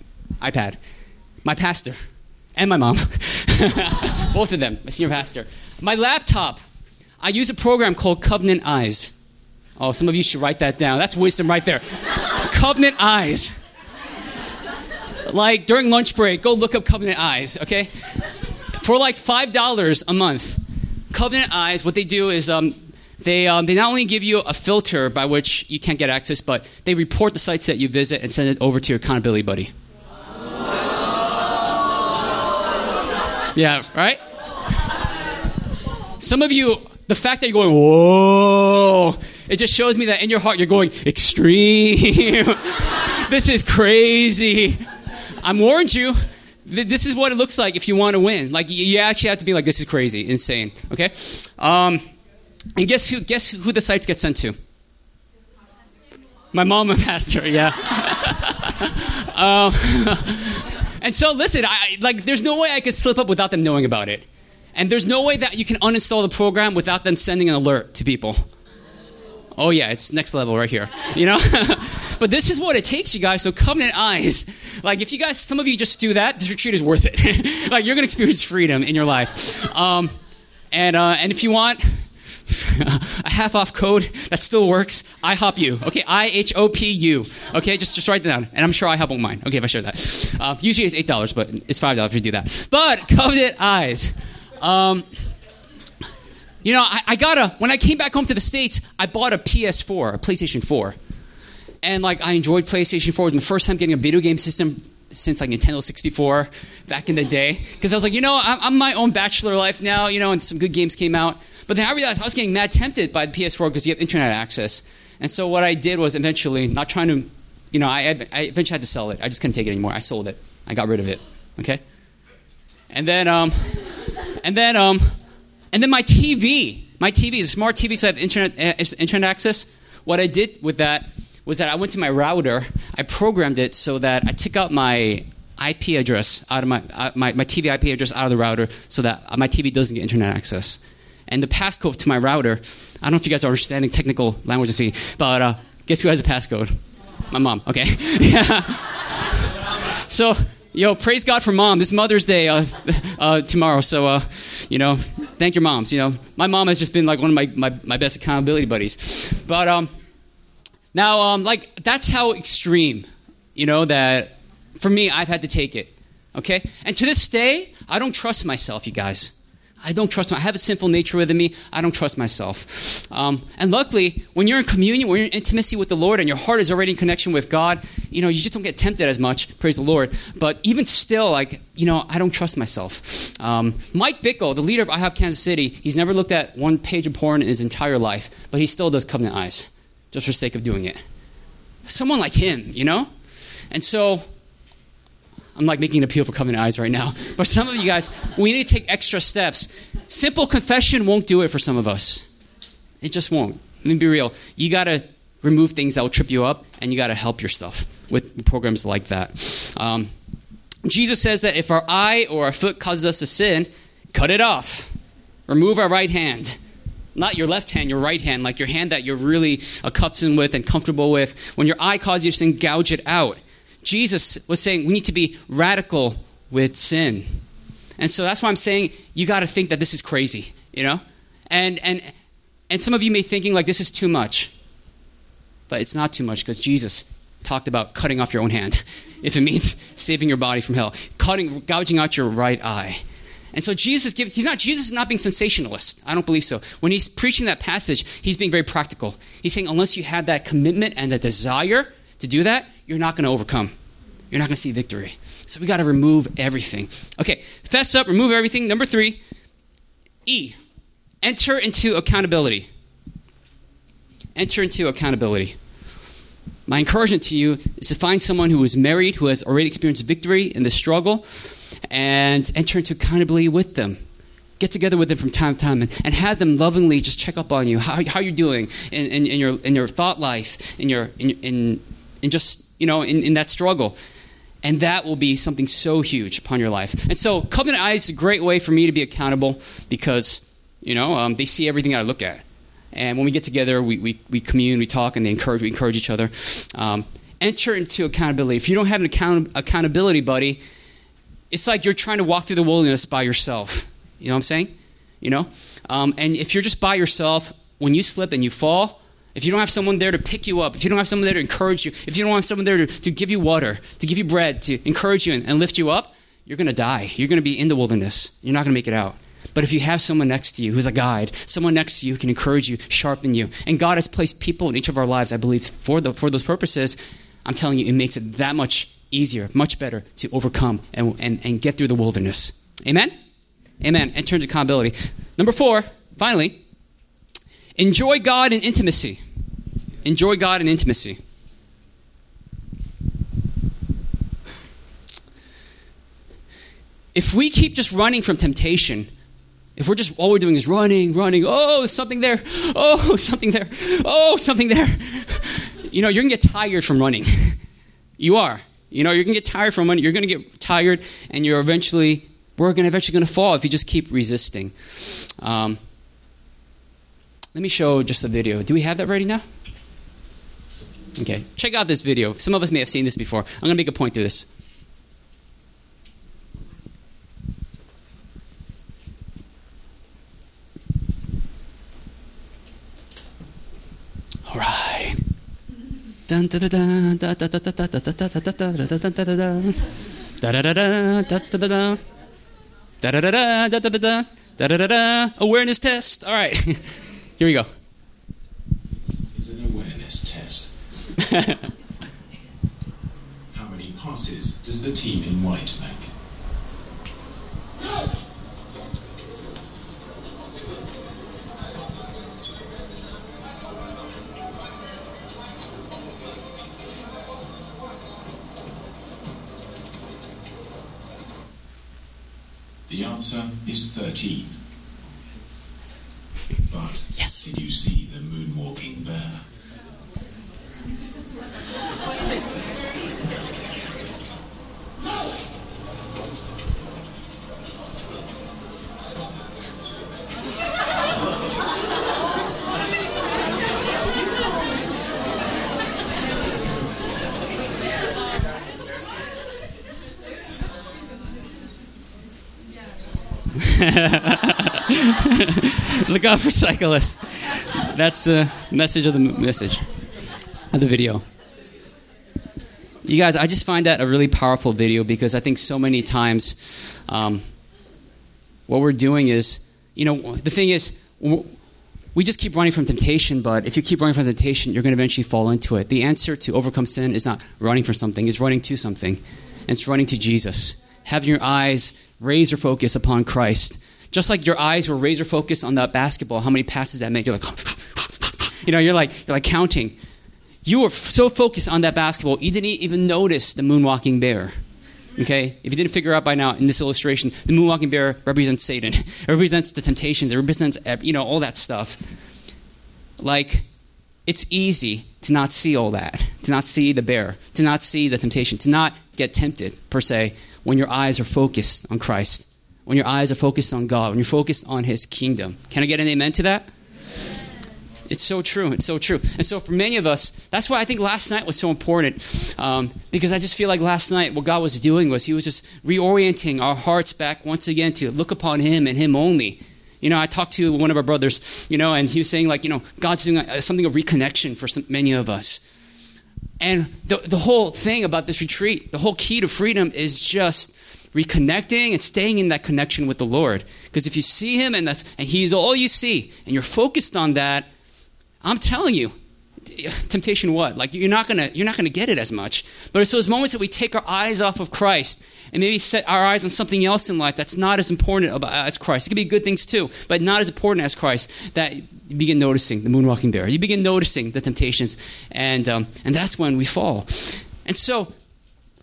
iPad my pastor, and my mom. Both of them, my senior pastor. My laptop, I use a program called Covenant Eyes. Oh, some of you should write that down. That's wisdom right there. Covenant Eyes. Like during lunch break, go look up Covenant Eyes, okay? For like $5 a month. Covenant Eyes, what they do is um, they, um, they not only give you a filter by which you can't get access, but they report the sites that you visit and send it over to your accountability buddy. Yeah, right? Some of you, the fact that you're going, whoa, it just shows me that in your heart you're going, extreme. this is crazy. I'm warned you. This is what it looks like if you want to win. Like you actually have to be like, this is crazy, insane. Okay, um, and guess who? Guess who the sites get sent to? My mom and pastor. Yeah. um, and so, listen, I, like, there's no way I could slip up without them knowing about it. And there's no way that you can uninstall the program without them sending an alert to people. Oh, yeah, it's next level right here. You know? but this is what it takes, you guys. So, covenant eyes. Like, if you guys, some of you just do that, this retreat is worth it. like, you're going to experience freedom in your life. Um, and, uh, and if you want, a half off code that still works. I hop you. Okay, I H O P U. Okay, just just write that down, and I'm sure I help on mine. Okay, if I share that. Uh, usually it's eight dollars, but it's five dollars if you do that. But covenant eyes. Um, you know, I, I got a when I came back home to the states, I bought a PS4, a PlayStation 4, and like I enjoyed PlayStation 4. It was my first time getting a video game system since like Nintendo 64 back in the day. Because I was like, you know, I'm, I'm my own bachelor life now, you know, and some good games came out. But then I realized I was getting mad tempted by the PS4 because you have internet access. And so what I did was eventually, not trying to, you know, I, I eventually had to sell it. I just couldn't take it anymore. I sold it. I got rid of it. Okay. And then, um, and then, um, and then my TV. My TV is a smart TV, so I have internet uh, internet access. What I did with that was that I went to my router. I programmed it so that I took out my IP address out of my, uh, my, my TV IP address out of the router so that my TV doesn't get internet access and the passcode to my router. I don't know if you guys are understanding technical language with me, but uh, guess who has a passcode? My mom. Okay. so, yo, praise God for mom. This Mother's Day uh, uh, tomorrow, so uh, you know, thank your moms. You know, my mom has just been like one of my, my, my best accountability buddies. But um, Now, um, like, that's how extreme, you know, that for me, I've had to take it. Okay? And to this day, I don't trust myself, you guys. I don't trust myself. I have a sinful nature within me. I don't trust myself. Um, and luckily, when you're in communion, when you're in intimacy with the Lord, and your heart is already in connection with God, you know, you just don't get tempted as much. Praise the Lord. But even still, like, you know, I don't trust myself. Um, Mike Bickle, the leader of IHOP Kansas City, he's never looked at one page of porn in his entire life, but he still does covenant eyes, just for sake of doing it. Someone like him, you know? And so I'm like making an appeal for covenant eyes right now. But some of you guys, we need to take extra steps. Simple confession won't do it for some of us. It just won't. Let me be real. You got to remove things that will trip you up, and you got to help yourself with programs like that. Um, Jesus says that if our eye or our foot causes us to sin, cut it off. Remove our right hand. Not your left hand, your right hand, like your hand that you're really accustomed with and comfortable with. When your eye causes you to sin, gouge it out. Jesus was saying we need to be radical with sin. And so that's why I'm saying you got to think that this is crazy, you know? And, and, and some of you may be thinking like this is too much. But it's not too much because Jesus talked about cutting off your own hand if it means saving your body from hell, cutting, gouging out your right eye. And so Jesus give, he's not Jesus is not being sensationalist. I don't believe so. When he's preaching that passage, he's being very practical. He's saying unless you have that commitment and the desire to do that, you're not going to overcome. You're not going to see victory. So we got to remove everything. Okay, fess up, remove everything. Number three, E, enter into accountability. Enter into accountability. My encouragement to you is to find someone who is married, who has already experienced victory in the struggle, and enter into accountability with them. Get together with them from time to time and, and have them lovingly just check up on you, how, how you're doing in, in, in your, in your thought life, in, your, in, in, in just, you know, in, in that struggle. And that will be something so huge upon your life. And so, Covenant Eyes is a great way for me to be accountable because, you know, um, they see everything I look at. And when we get together, we, we, we commune, we talk, and they encourage, we encourage each other. Um, enter into accountability. If you don't have an account, accountability buddy, it's like you're trying to walk through the wilderness by yourself. You know what I'm saying? You know? Um, and if you're just by yourself, when you slip and you fall, if you don't have someone there to pick you up, if you don't have someone there to encourage you, if you don't have someone there to, to give you water, to give you bread, to encourage you and, and lift you up, you're going to die. You're going to be in the wilderness. You're not going to make it out. But if you have someone next to you who's a guide, someone next to you who can encourage you, sharpen you, and God has placed people in each of our lives, I believe, for, the, for those purposes, I'm telling you, it makes it that much easier, much better to overcome and, and, and get through the wilderness. Amen? Amen. And turn to accountability. Number four, finally, enjoy God in intimacy. Enjoy God in intimacy. If we keep just running from temptation, if we're just all we're doing is running, running, oh, something there, oh, something there, oh, something there, you know, you're gonna get tired from running. you are. You know, you're gonna get tired from running. You're gonna get tired, and you're eventually, we're gonna eventually gonna fall if you just keep resisting. Um, let me show just a video. Do we have that ready now? Okay, check out this video. Some of us may have seen this before. I'm going to make a point through this. All right. Awareness test. All right here we go. It's is an awareness test. How many passes does the team in white make? The answer is 13. But Yes. did you see the moonwalking bear? Look out for cyclists. That's the message of the message. of the video. You guys, I just find that a really powerful video because I think so many times um, what we're doing is, you know, the thing is, we just keep running from temptation, but if you keep running from temptation, you're going to eventually fall into it. The answer to overcome sin is not running from something, it's running to something. And it's running to Jesus. Having your eyes razor focus upon Christ. Just like your eyes were razor focused on that basketball, how many passes that made, you're like, you know, you're like, you're like counting. You were so focused on that basketball, you didn't even notice the moonwalking bear. Okay? If you didn't figure out by now in this illustration, the moonwalking bear represents Satan. It represents the temptations. It represents, you know, all that stuff. Like, it's easy to not see all that, to not see the bear, to not see the temptation, to not get tempted, per se, when your eyes are focused on Christ, when your eyes are focused on God, when you're focused on His kingdom. Can I get an amen to that? It's so true. It's so true. And so, for many of us, that's why I think last night was so important. Um, because I just feel like last night, what God was doing was He was just reorienting our hearts back once again to look upon Him and Him only. You know, I talked to one of our brothers, you know, and he was saying, like, you know, God's doing something of reconnection for some, many of us. And the, the whole thing about this retreat, the whole key to freedom is just reconnecting and staying in that connection with the Lord. Because if you see Him and, that's, and He's all you see, and you're focused on that, I'm telling you, temptation what? Like you're not gonna you're not gonna get it as much. But it's those moments that we take our eyes off of Christ and maybe set our eyes on something else in life that's not as important as Christ. It could be good things too, but not as important as Christ. That you begin noticing the moonwalking bear. You begin noticing the temptations, and um, and that's when we fall. And so,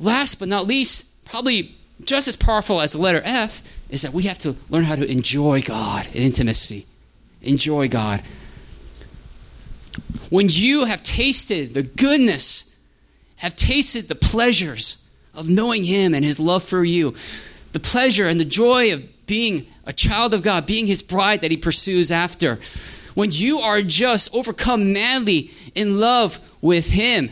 last but not least, probably just as powerful as the letter F is that we have to learn how to enjoy God in intimacy. Enjoy God. When you have tasted the goodness, have tasted the pleasures of knowing Him and His love for you, the pleasure and the joy of being a child of God, being His bride that He pursues after, when you are just overcome madly in love with Him,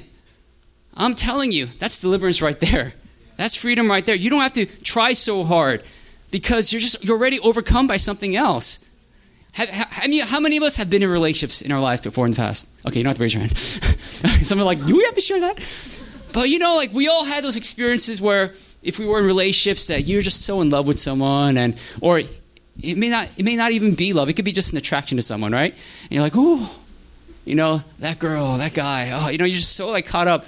I'm telling you, that's deliverance right there. That's freedom right there. You don't have to try so hard because you're just you're already overcome by something else. Have, have, how many of us have been in relationships in our life before in the past? Okay, you don't have to raise your hand. Some are like, do we have to share that? But you know, like we all had those experiences where if we were in relationships that you're just so in love with someone, and or it may not it may not even be love. It could be just an attraction to someone, right? And you're like, ooh, you know, that girl, that guy. Oh, you know, you're just so like caught up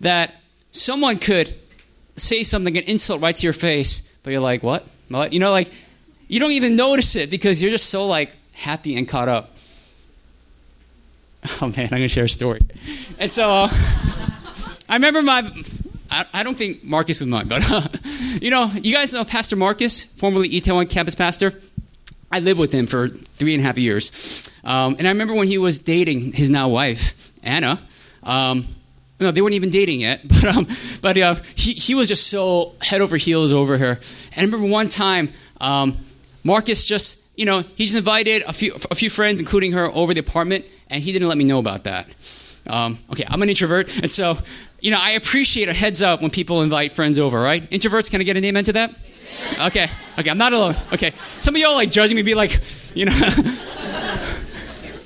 that someone could say something, an insult right to your face, but you're like, what? What? You know, like you don't even notice it because you're just so like happy and caught up. Oh man, I'm gonna share a story. And so uh, I remember my. I, I, don't think Marcus was mine, but uh, you know, you guys know Pastor Marcus, formerly Itaewon campus pastor. I lived with him for three and a half years, um, and I remember when he was dating his now wife Anna. Um, no, they weren't even dating yet, but um, but uh, he he was just so head over heels over her. And I remember one time. Um, Marcus just, you know, he just invited a few, a few friends, including her, over the apartment, and he didn't let me know about that. Um, okay, I'm an introvert, and so, you know, I appreciate a heads up when people invite friends over, right? Introverts, can I get an amen to that? Okay, okay, I'm not alone. Okay, some of y'all like judging me, be like, you know,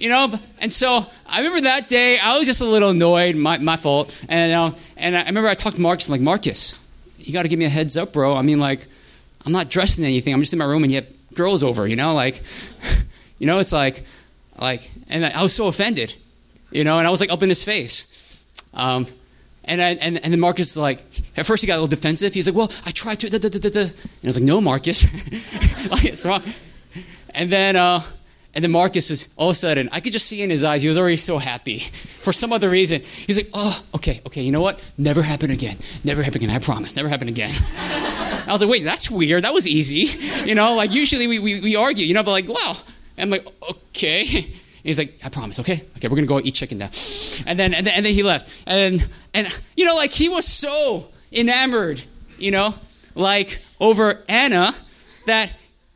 you know, and so I remember that day I was just a little annoyed, my, my fault, and uh, and I remember I talked to Marcus, I'm like Marcus, you got to give me a heads up, bro. I mean, like, I'm not dressed in anything. I'm just in my room, and yet girls over, you know, like, you know, it's like, like, and I was so offended, you know, and I was like up in his face. Um, and, I, and, and then Marcus like, at first he got a little defensive. He's like, well, I tried to, da, da, da, da. and I was like, no, Marcus, like, it's wrong. And then, uh, and then Marcus is all of a sudden, I could just see in his eyes, he was already so happy. For some other reason, he's like, oh, okay, okay, you know what? Never happen again. Never happen again. I promise. Never happen again. I was like, wait, that's weird. That was easy. You know, like usually we, we, we argue, you know, but like, wow. And I'm like, okay. And he's like, I promise, okay? Okay, we're gonna go eat chicken now. And then, and then, and then he left. And, and, you know, like he was so enamored, you know, like over Anna that,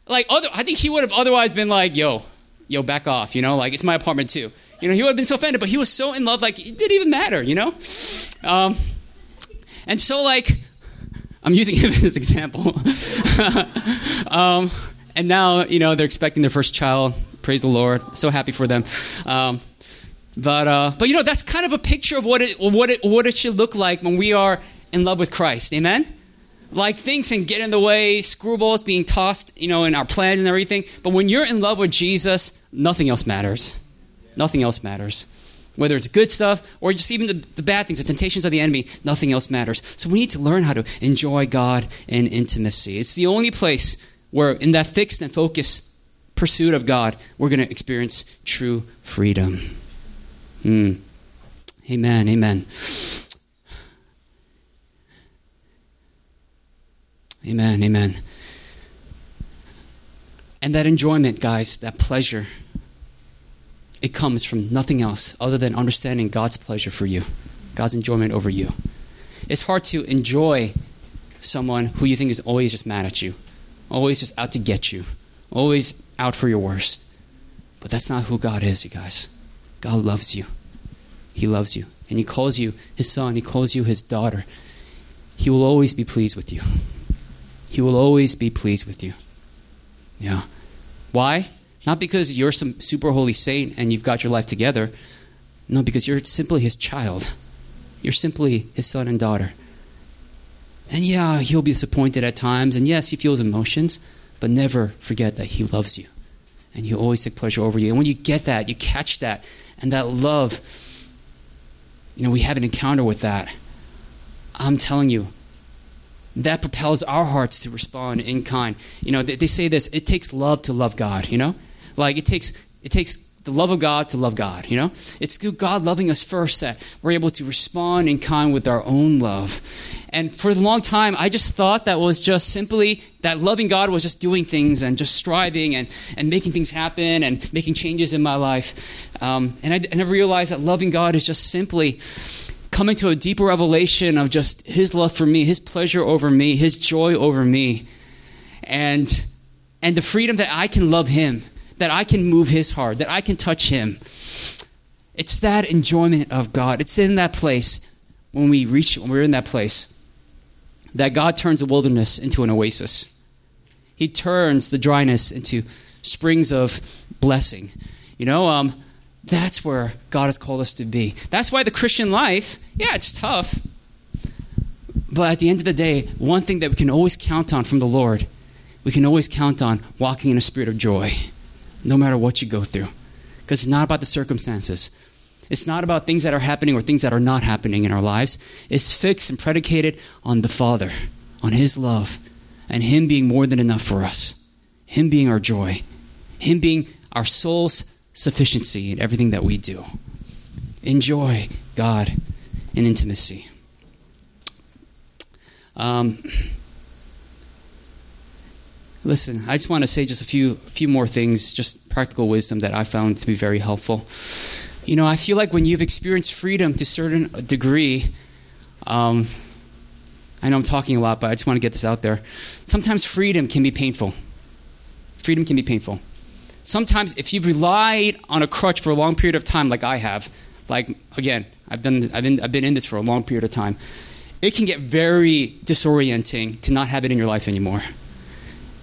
like, other, I think he would have otherwise been like, yo, yo, back off, you know, like it's my apartment too. You know, he would have been so offended, but he was so in love, like it didn't even matter, you know? Um, and so, like, I'm using him as an example. um, and now, you know, they're expecting their first child. Praise the Lord. So happy for them. Um, But uh, but you know that's kind of a picture of what it what it what it should look like when we are in love with Christ. Amen. Like things can get in the way, screwballs being tossed, you know, in our plans and everything. But when you're in love with Jesus, nothing else matters. Nothing else matters. Whether it's good stuff or just even the, the bad things, the temptations of the enemy, nothing else matters. So we need to learn how to enjoy God in intimacy. It's the only place where, in that fixed and focused pursuit of God, we're going to experience true freedom. Mm. Amen. Amen. Amen. Amen. And that enjoyment, guys, that pleasure, it comes from nothing else other than understanding God's pleasure for you, God's enjoyment over you. It's hard to enjoy someone who you think is always just mad at you, always just out to get you, always out for your worst. But that's not who God is, you guys. God loves you. He loves you. And He calls you His son, He calls you His daughter. He will always be pleased with you. He will always be pleased with you. Yeah. Why? Not because you're some super holy saint and you've got your life together. No, because you're simply his child. You're simply his son and daughter. And yeah, he'll be disappointed at times, and yes, he feels emotions, but never forget that he loves you. And he'll always take pleasure over you. And when you get that, you catch that, and that love, you know, we have an encounter with that. I'm telling you, that propels our hearts to respond in kind. You know, they, they, say this: it takes love to love God. You know, like it takes it takes the love of God to love God. You know, it's through God loving us first that we're able to respond in kind with our own love. And for a long time, I just thought that was just simply that loving God was just doing things and just striving and, and making things happen and making changes in my life. Um, and I, I never realized that loving God is just simply coming to a deeper revelation of just his love for me, his pleasure over me, his joy over me. And and the freedom that I can love him, that I can move his heart, that I can touch him. It's that enjoyment of God. It's in that place when we reach when we're in that place that God turns the wilderness into an oasis. He turns the dryness into springs of blessing. You know, um, that's where God has called us to be. That's why the Christian life, yeah, it's tough. But at the end of the day, one thing that we can always count on from the Lord, we can always count on walking in a spirit of joy, no matter what you go through. Because it's not about the circumstances. It's not about things that are happening or things that are not happening in our lives. It's fixed and predicated on the Father, on His love, and Him being more than enough for us, Him being our joy, Him being our soul's sufficiency in everything that we do. Enjoy God in intimacy. Um, listen, I just want to say just a few, few more things, just practical wisdom that I found to be very helpful. You know, I feel like when you've experienced freedom to a certain degree, um, I know I'm talking a lot, but I just want to get this out there. Sometimes freedom can be painful. Freedom can be painful sometimes if you've relied on a crutch for a long period of time, like I have, like again, I've done, I've been, I've been in this for a long period of time, it can get very disorienting to not have it in your life anymore.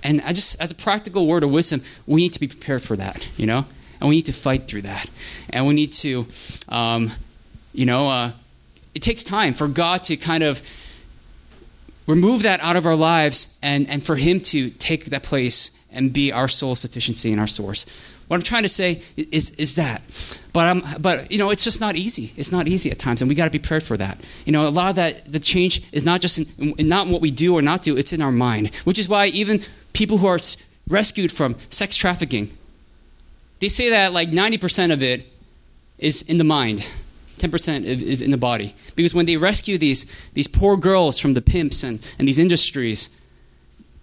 And I just, as a practical word of wisdom, we need to be prepared for that, you know, and we need to fight through that, and we need to, um, you know, uh, it takes time for God to kind of remove that out of our lives and, and for Him to take that place and be our sole sufficiency and our source. What I'm trying to say is, is that. But, I'm, but, you know, it's just not easy. It's not easy at times, and we got to be prepared for that. You know, a lot of that, the change is not just in, not in what we do or not do, it's in our mind, which is why even people who are rescued from sex trafficking, they say that like 90% of it is in the mind. 10% is in the body. Because when they rescue these, these poor girls from the pimps and, and these industries,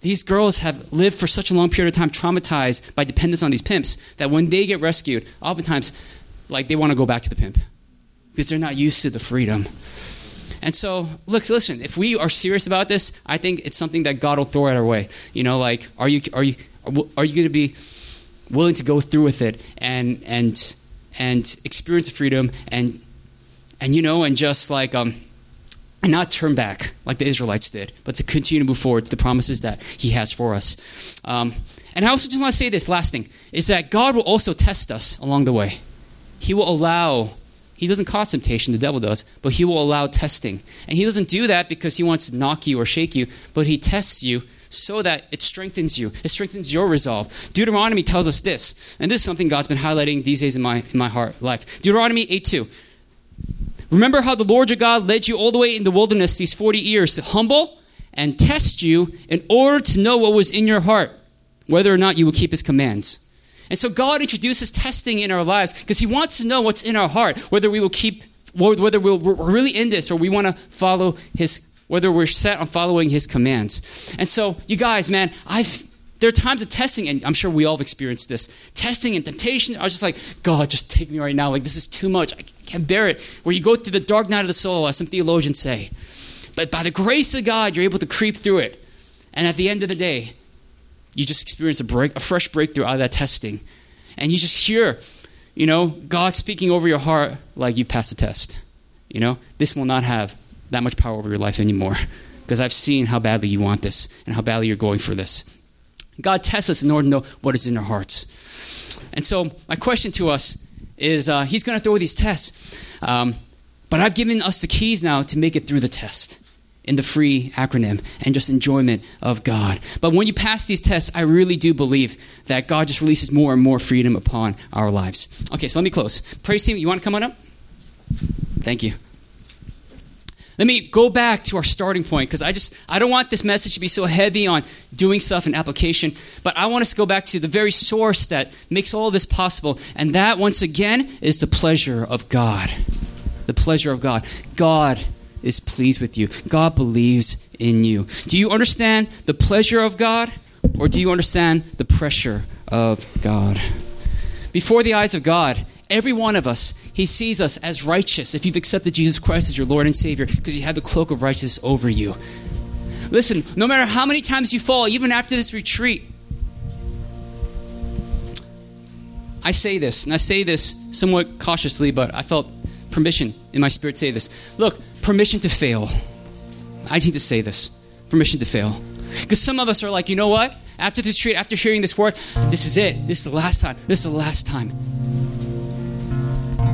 these girls have lived for such a long period of time traumatized by dependence on these pimps that when they get rescued, oftentimes, like they want to go back to the pimp because they're not used to the freedom. And so, look, listen. If we are serious about this, I think it's something that God will throw at our way. You know, like, are you are you are you going to be willing to go through with it and and and experience freedom and and you know and just like um and not turn back like the Israelites did, but to continue to move forward to the promises that He has for us. Um, and I also just want to say this last thing is that God will also test us along the way. He will allow He doesn't cause temptation, the devil does, but he will allow testing. And he doesn't do that because he wants to knock you or shake you, but he tests you so that it strengthens you. It strengthens your resolve. Deuteronomy tells us this, and this is something God's been highlighting these days in my, in my heart life. Deuteronomy 8 2. Remember how the Lord your God led you all the way in the wilderness these 40 years to humble and test you in order to know what was in your heart, whether or not you would keep his commands. And so God introduces testing in our lives because He wants to know what's in our heart, whether we will keep, whether we're really in this or we want to follow His, whether we're set on following His commands. And so, you guys, man, I've, there are times of testing, and I'm sure we all have experienced this. Testing and temptation I was just like, God, just take me right now. Like, this is too much. I can't bear it. Where you go through the dark night of the soul, as some theologians say. But by the grace of God, you're able to creep through it. And at the end of the day, you just experience a break, a fresh breakthrough out of that testing. And you just hear, you know, God speaking over your heart like you passed the test. You know, this will not have that much power over your life anymore because I've seen how badly you want this and how badly you're going for this. God tests us in order to know what is in our hearts. And so, my question to us is uh, He's going to throw these tests, um, but I've given us the keys now to make it through the test in the free acronym and just enjoyment of God. But when you pass these tests, I really do believe that God just releases more and more freedom upon our lives. Okay, so let me close. Praise team, you want to come on up? Thank you. Let me go back to our starting point because I just I don't want this message to be so heavy on doing stuff and application, but I want us to go back to the very source that makes all this possible, and that once again is the pleasure of God. The pleasure of God. God is pleased with you. God believes in you. Do you understand the pleasure of God or do you understand the pressure of God? Before the eyes of God, every one of us, he sees us as righteous if you've accepted Jesus Christ as your Lord and Savior because you have the cloak of righteousness over you. Listen, no matter how many times you fall, even after this retreat, I say this, and I say this somewhat cautiously, but I felt permission in my spirit to say this. Look, permission to fail. I need to say this permission to fail. Because some of us are like, you know what? After this retreat, after hearing this word, this is it. This is the last time. This is the last time.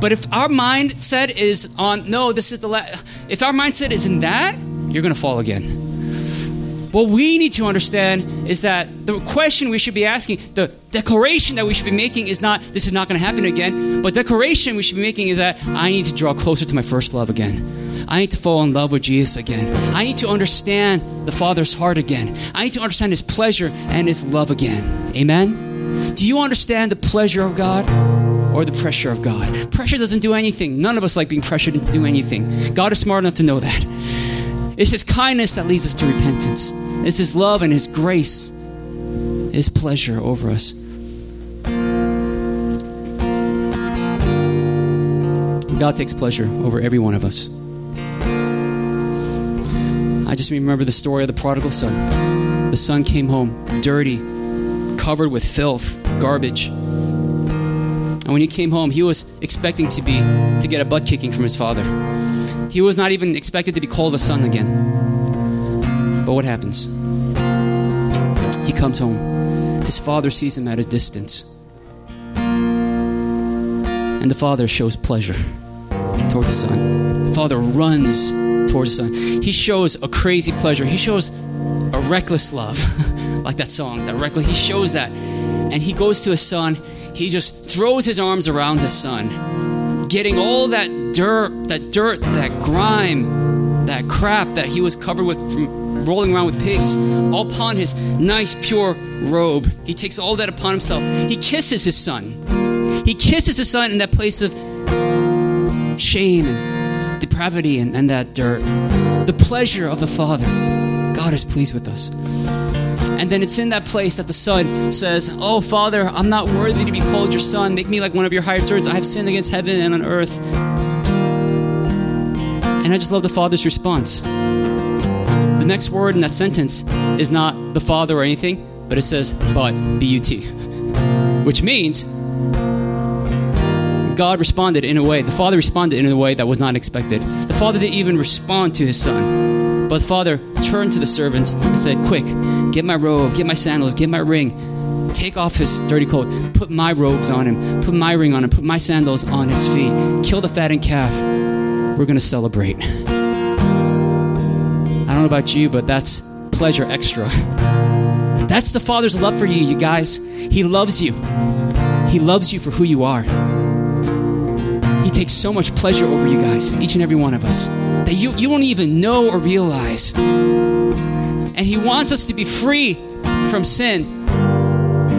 But if our mindset is on, no, this is the last, if our mindset is in that, you're going to fall again. What we need to understand is that the question we should be asking, the declaration that we should be making is not, this is not going to happen again, but declaration we should be making is that I need to draw closer to my first love again. I need to fall in love with Jesus again. I need to understand the Father's heart again. I need to understand His pleasure and His love again. Amen? Do you understand the pleasure of God? Or the pressure of God. Pressure doesn't do anything. None of us like being pressured to do anything. God is smart enough to know that. It's His kindness that leads us to repentance. It's His love and His grace, His pleasure over us. God takes pleasure over every one of us. I just remember the story of the prodigal son. The son came home dirty, covered with filth, garbage. And when he came home, he was expecting to be to get a butt kicking from his father. He was not even expected to be called a son again. But what happens? He comes home. His father sees him at a distance. And the father shows pleasure toward the son. The father runs towards the son. He shows a crazy pleasure. He shows a reckless love, like that song, that reckless. He shows that, and he goes to his son. He just throws his arms around his son, getting all that dirt, that dirt, that grime, that crap that he was covered with from rolling around with pigs, all upon his nice, pure robe. He takes all that upon himself. He kisses his son. He kisses his son in that place of shame and depravity and, and that dirt. The pleasure of the Father. God is pleased with us. And then it's in that place that the Son says, Oh, Father, I'm not worthy to be called your Son. Make me like one of your hired servants. I have sinned against heaven and on earth. And I just love the Father's response. The next word in that sentence is not the Father or anything, but it says, but, B U T, which means God responded in a way, the Father responded in a way that was not expected. The Father didn't even respond to his Son, but Father turned to the servants and said, Quick, get my robe, get my sandals, get my ring, take off his dirty clothes, put my robes on him, put my ring on him, put my sandals on his feet, kill the fattened calf. We're going to celebrate. I don't know about you, but that's pleasure extra. That's the Father's love for you, you guys. He loves you. He loves you for who you are. He takes so much pleasure over you guys, each and every one of us, that you, you don't even know or realize. And He wants us to be free from sin.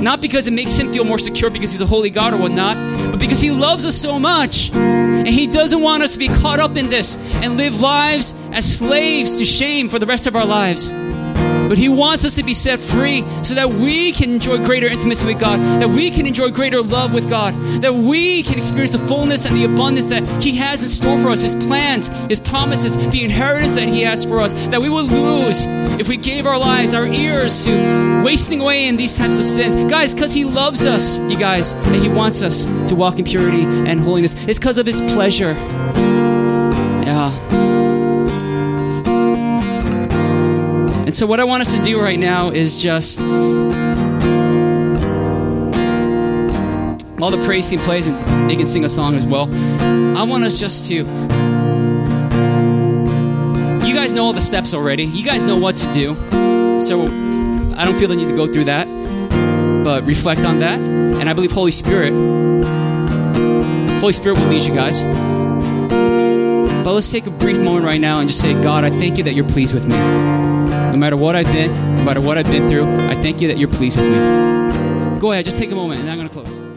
Not because it makes Him feel more secure because He's a holy God or whatnot, but because He loves us so much. And He doesn't want us to be caught up in this and live lives as slaves to shame for the rest of our lives. But He wants us to be set free so that we can enjoy greater intimacy with God, that we can enjoy greater love with God, that we can experience the fullness and the abundance that He has in store for us, His plans, His promises, the inheritance that He has for us, that we will lose if we gave our lives, our ears to wasting away in these types of sins. Guys, because He loves us, you guys, and He wants us to walk in purity and holiness. It's because of His pleasure. And so, what I want us to do right now is just while the praise team plays and they can sing a song as well. I want us just to. You guys know all the steps already. You guys know what to do. So I don't feel the need to go through that. But reflect on that. And I believe Holy Spirit. Holy Spirit will lead you guys. But let's take a brief moment right now and just say, God, I thank you that you're pleased with me. No matter what I've been, no matter what I've been through, I thank you that you're pleased with me. Go ahead, just take a moment, and I'm going to close.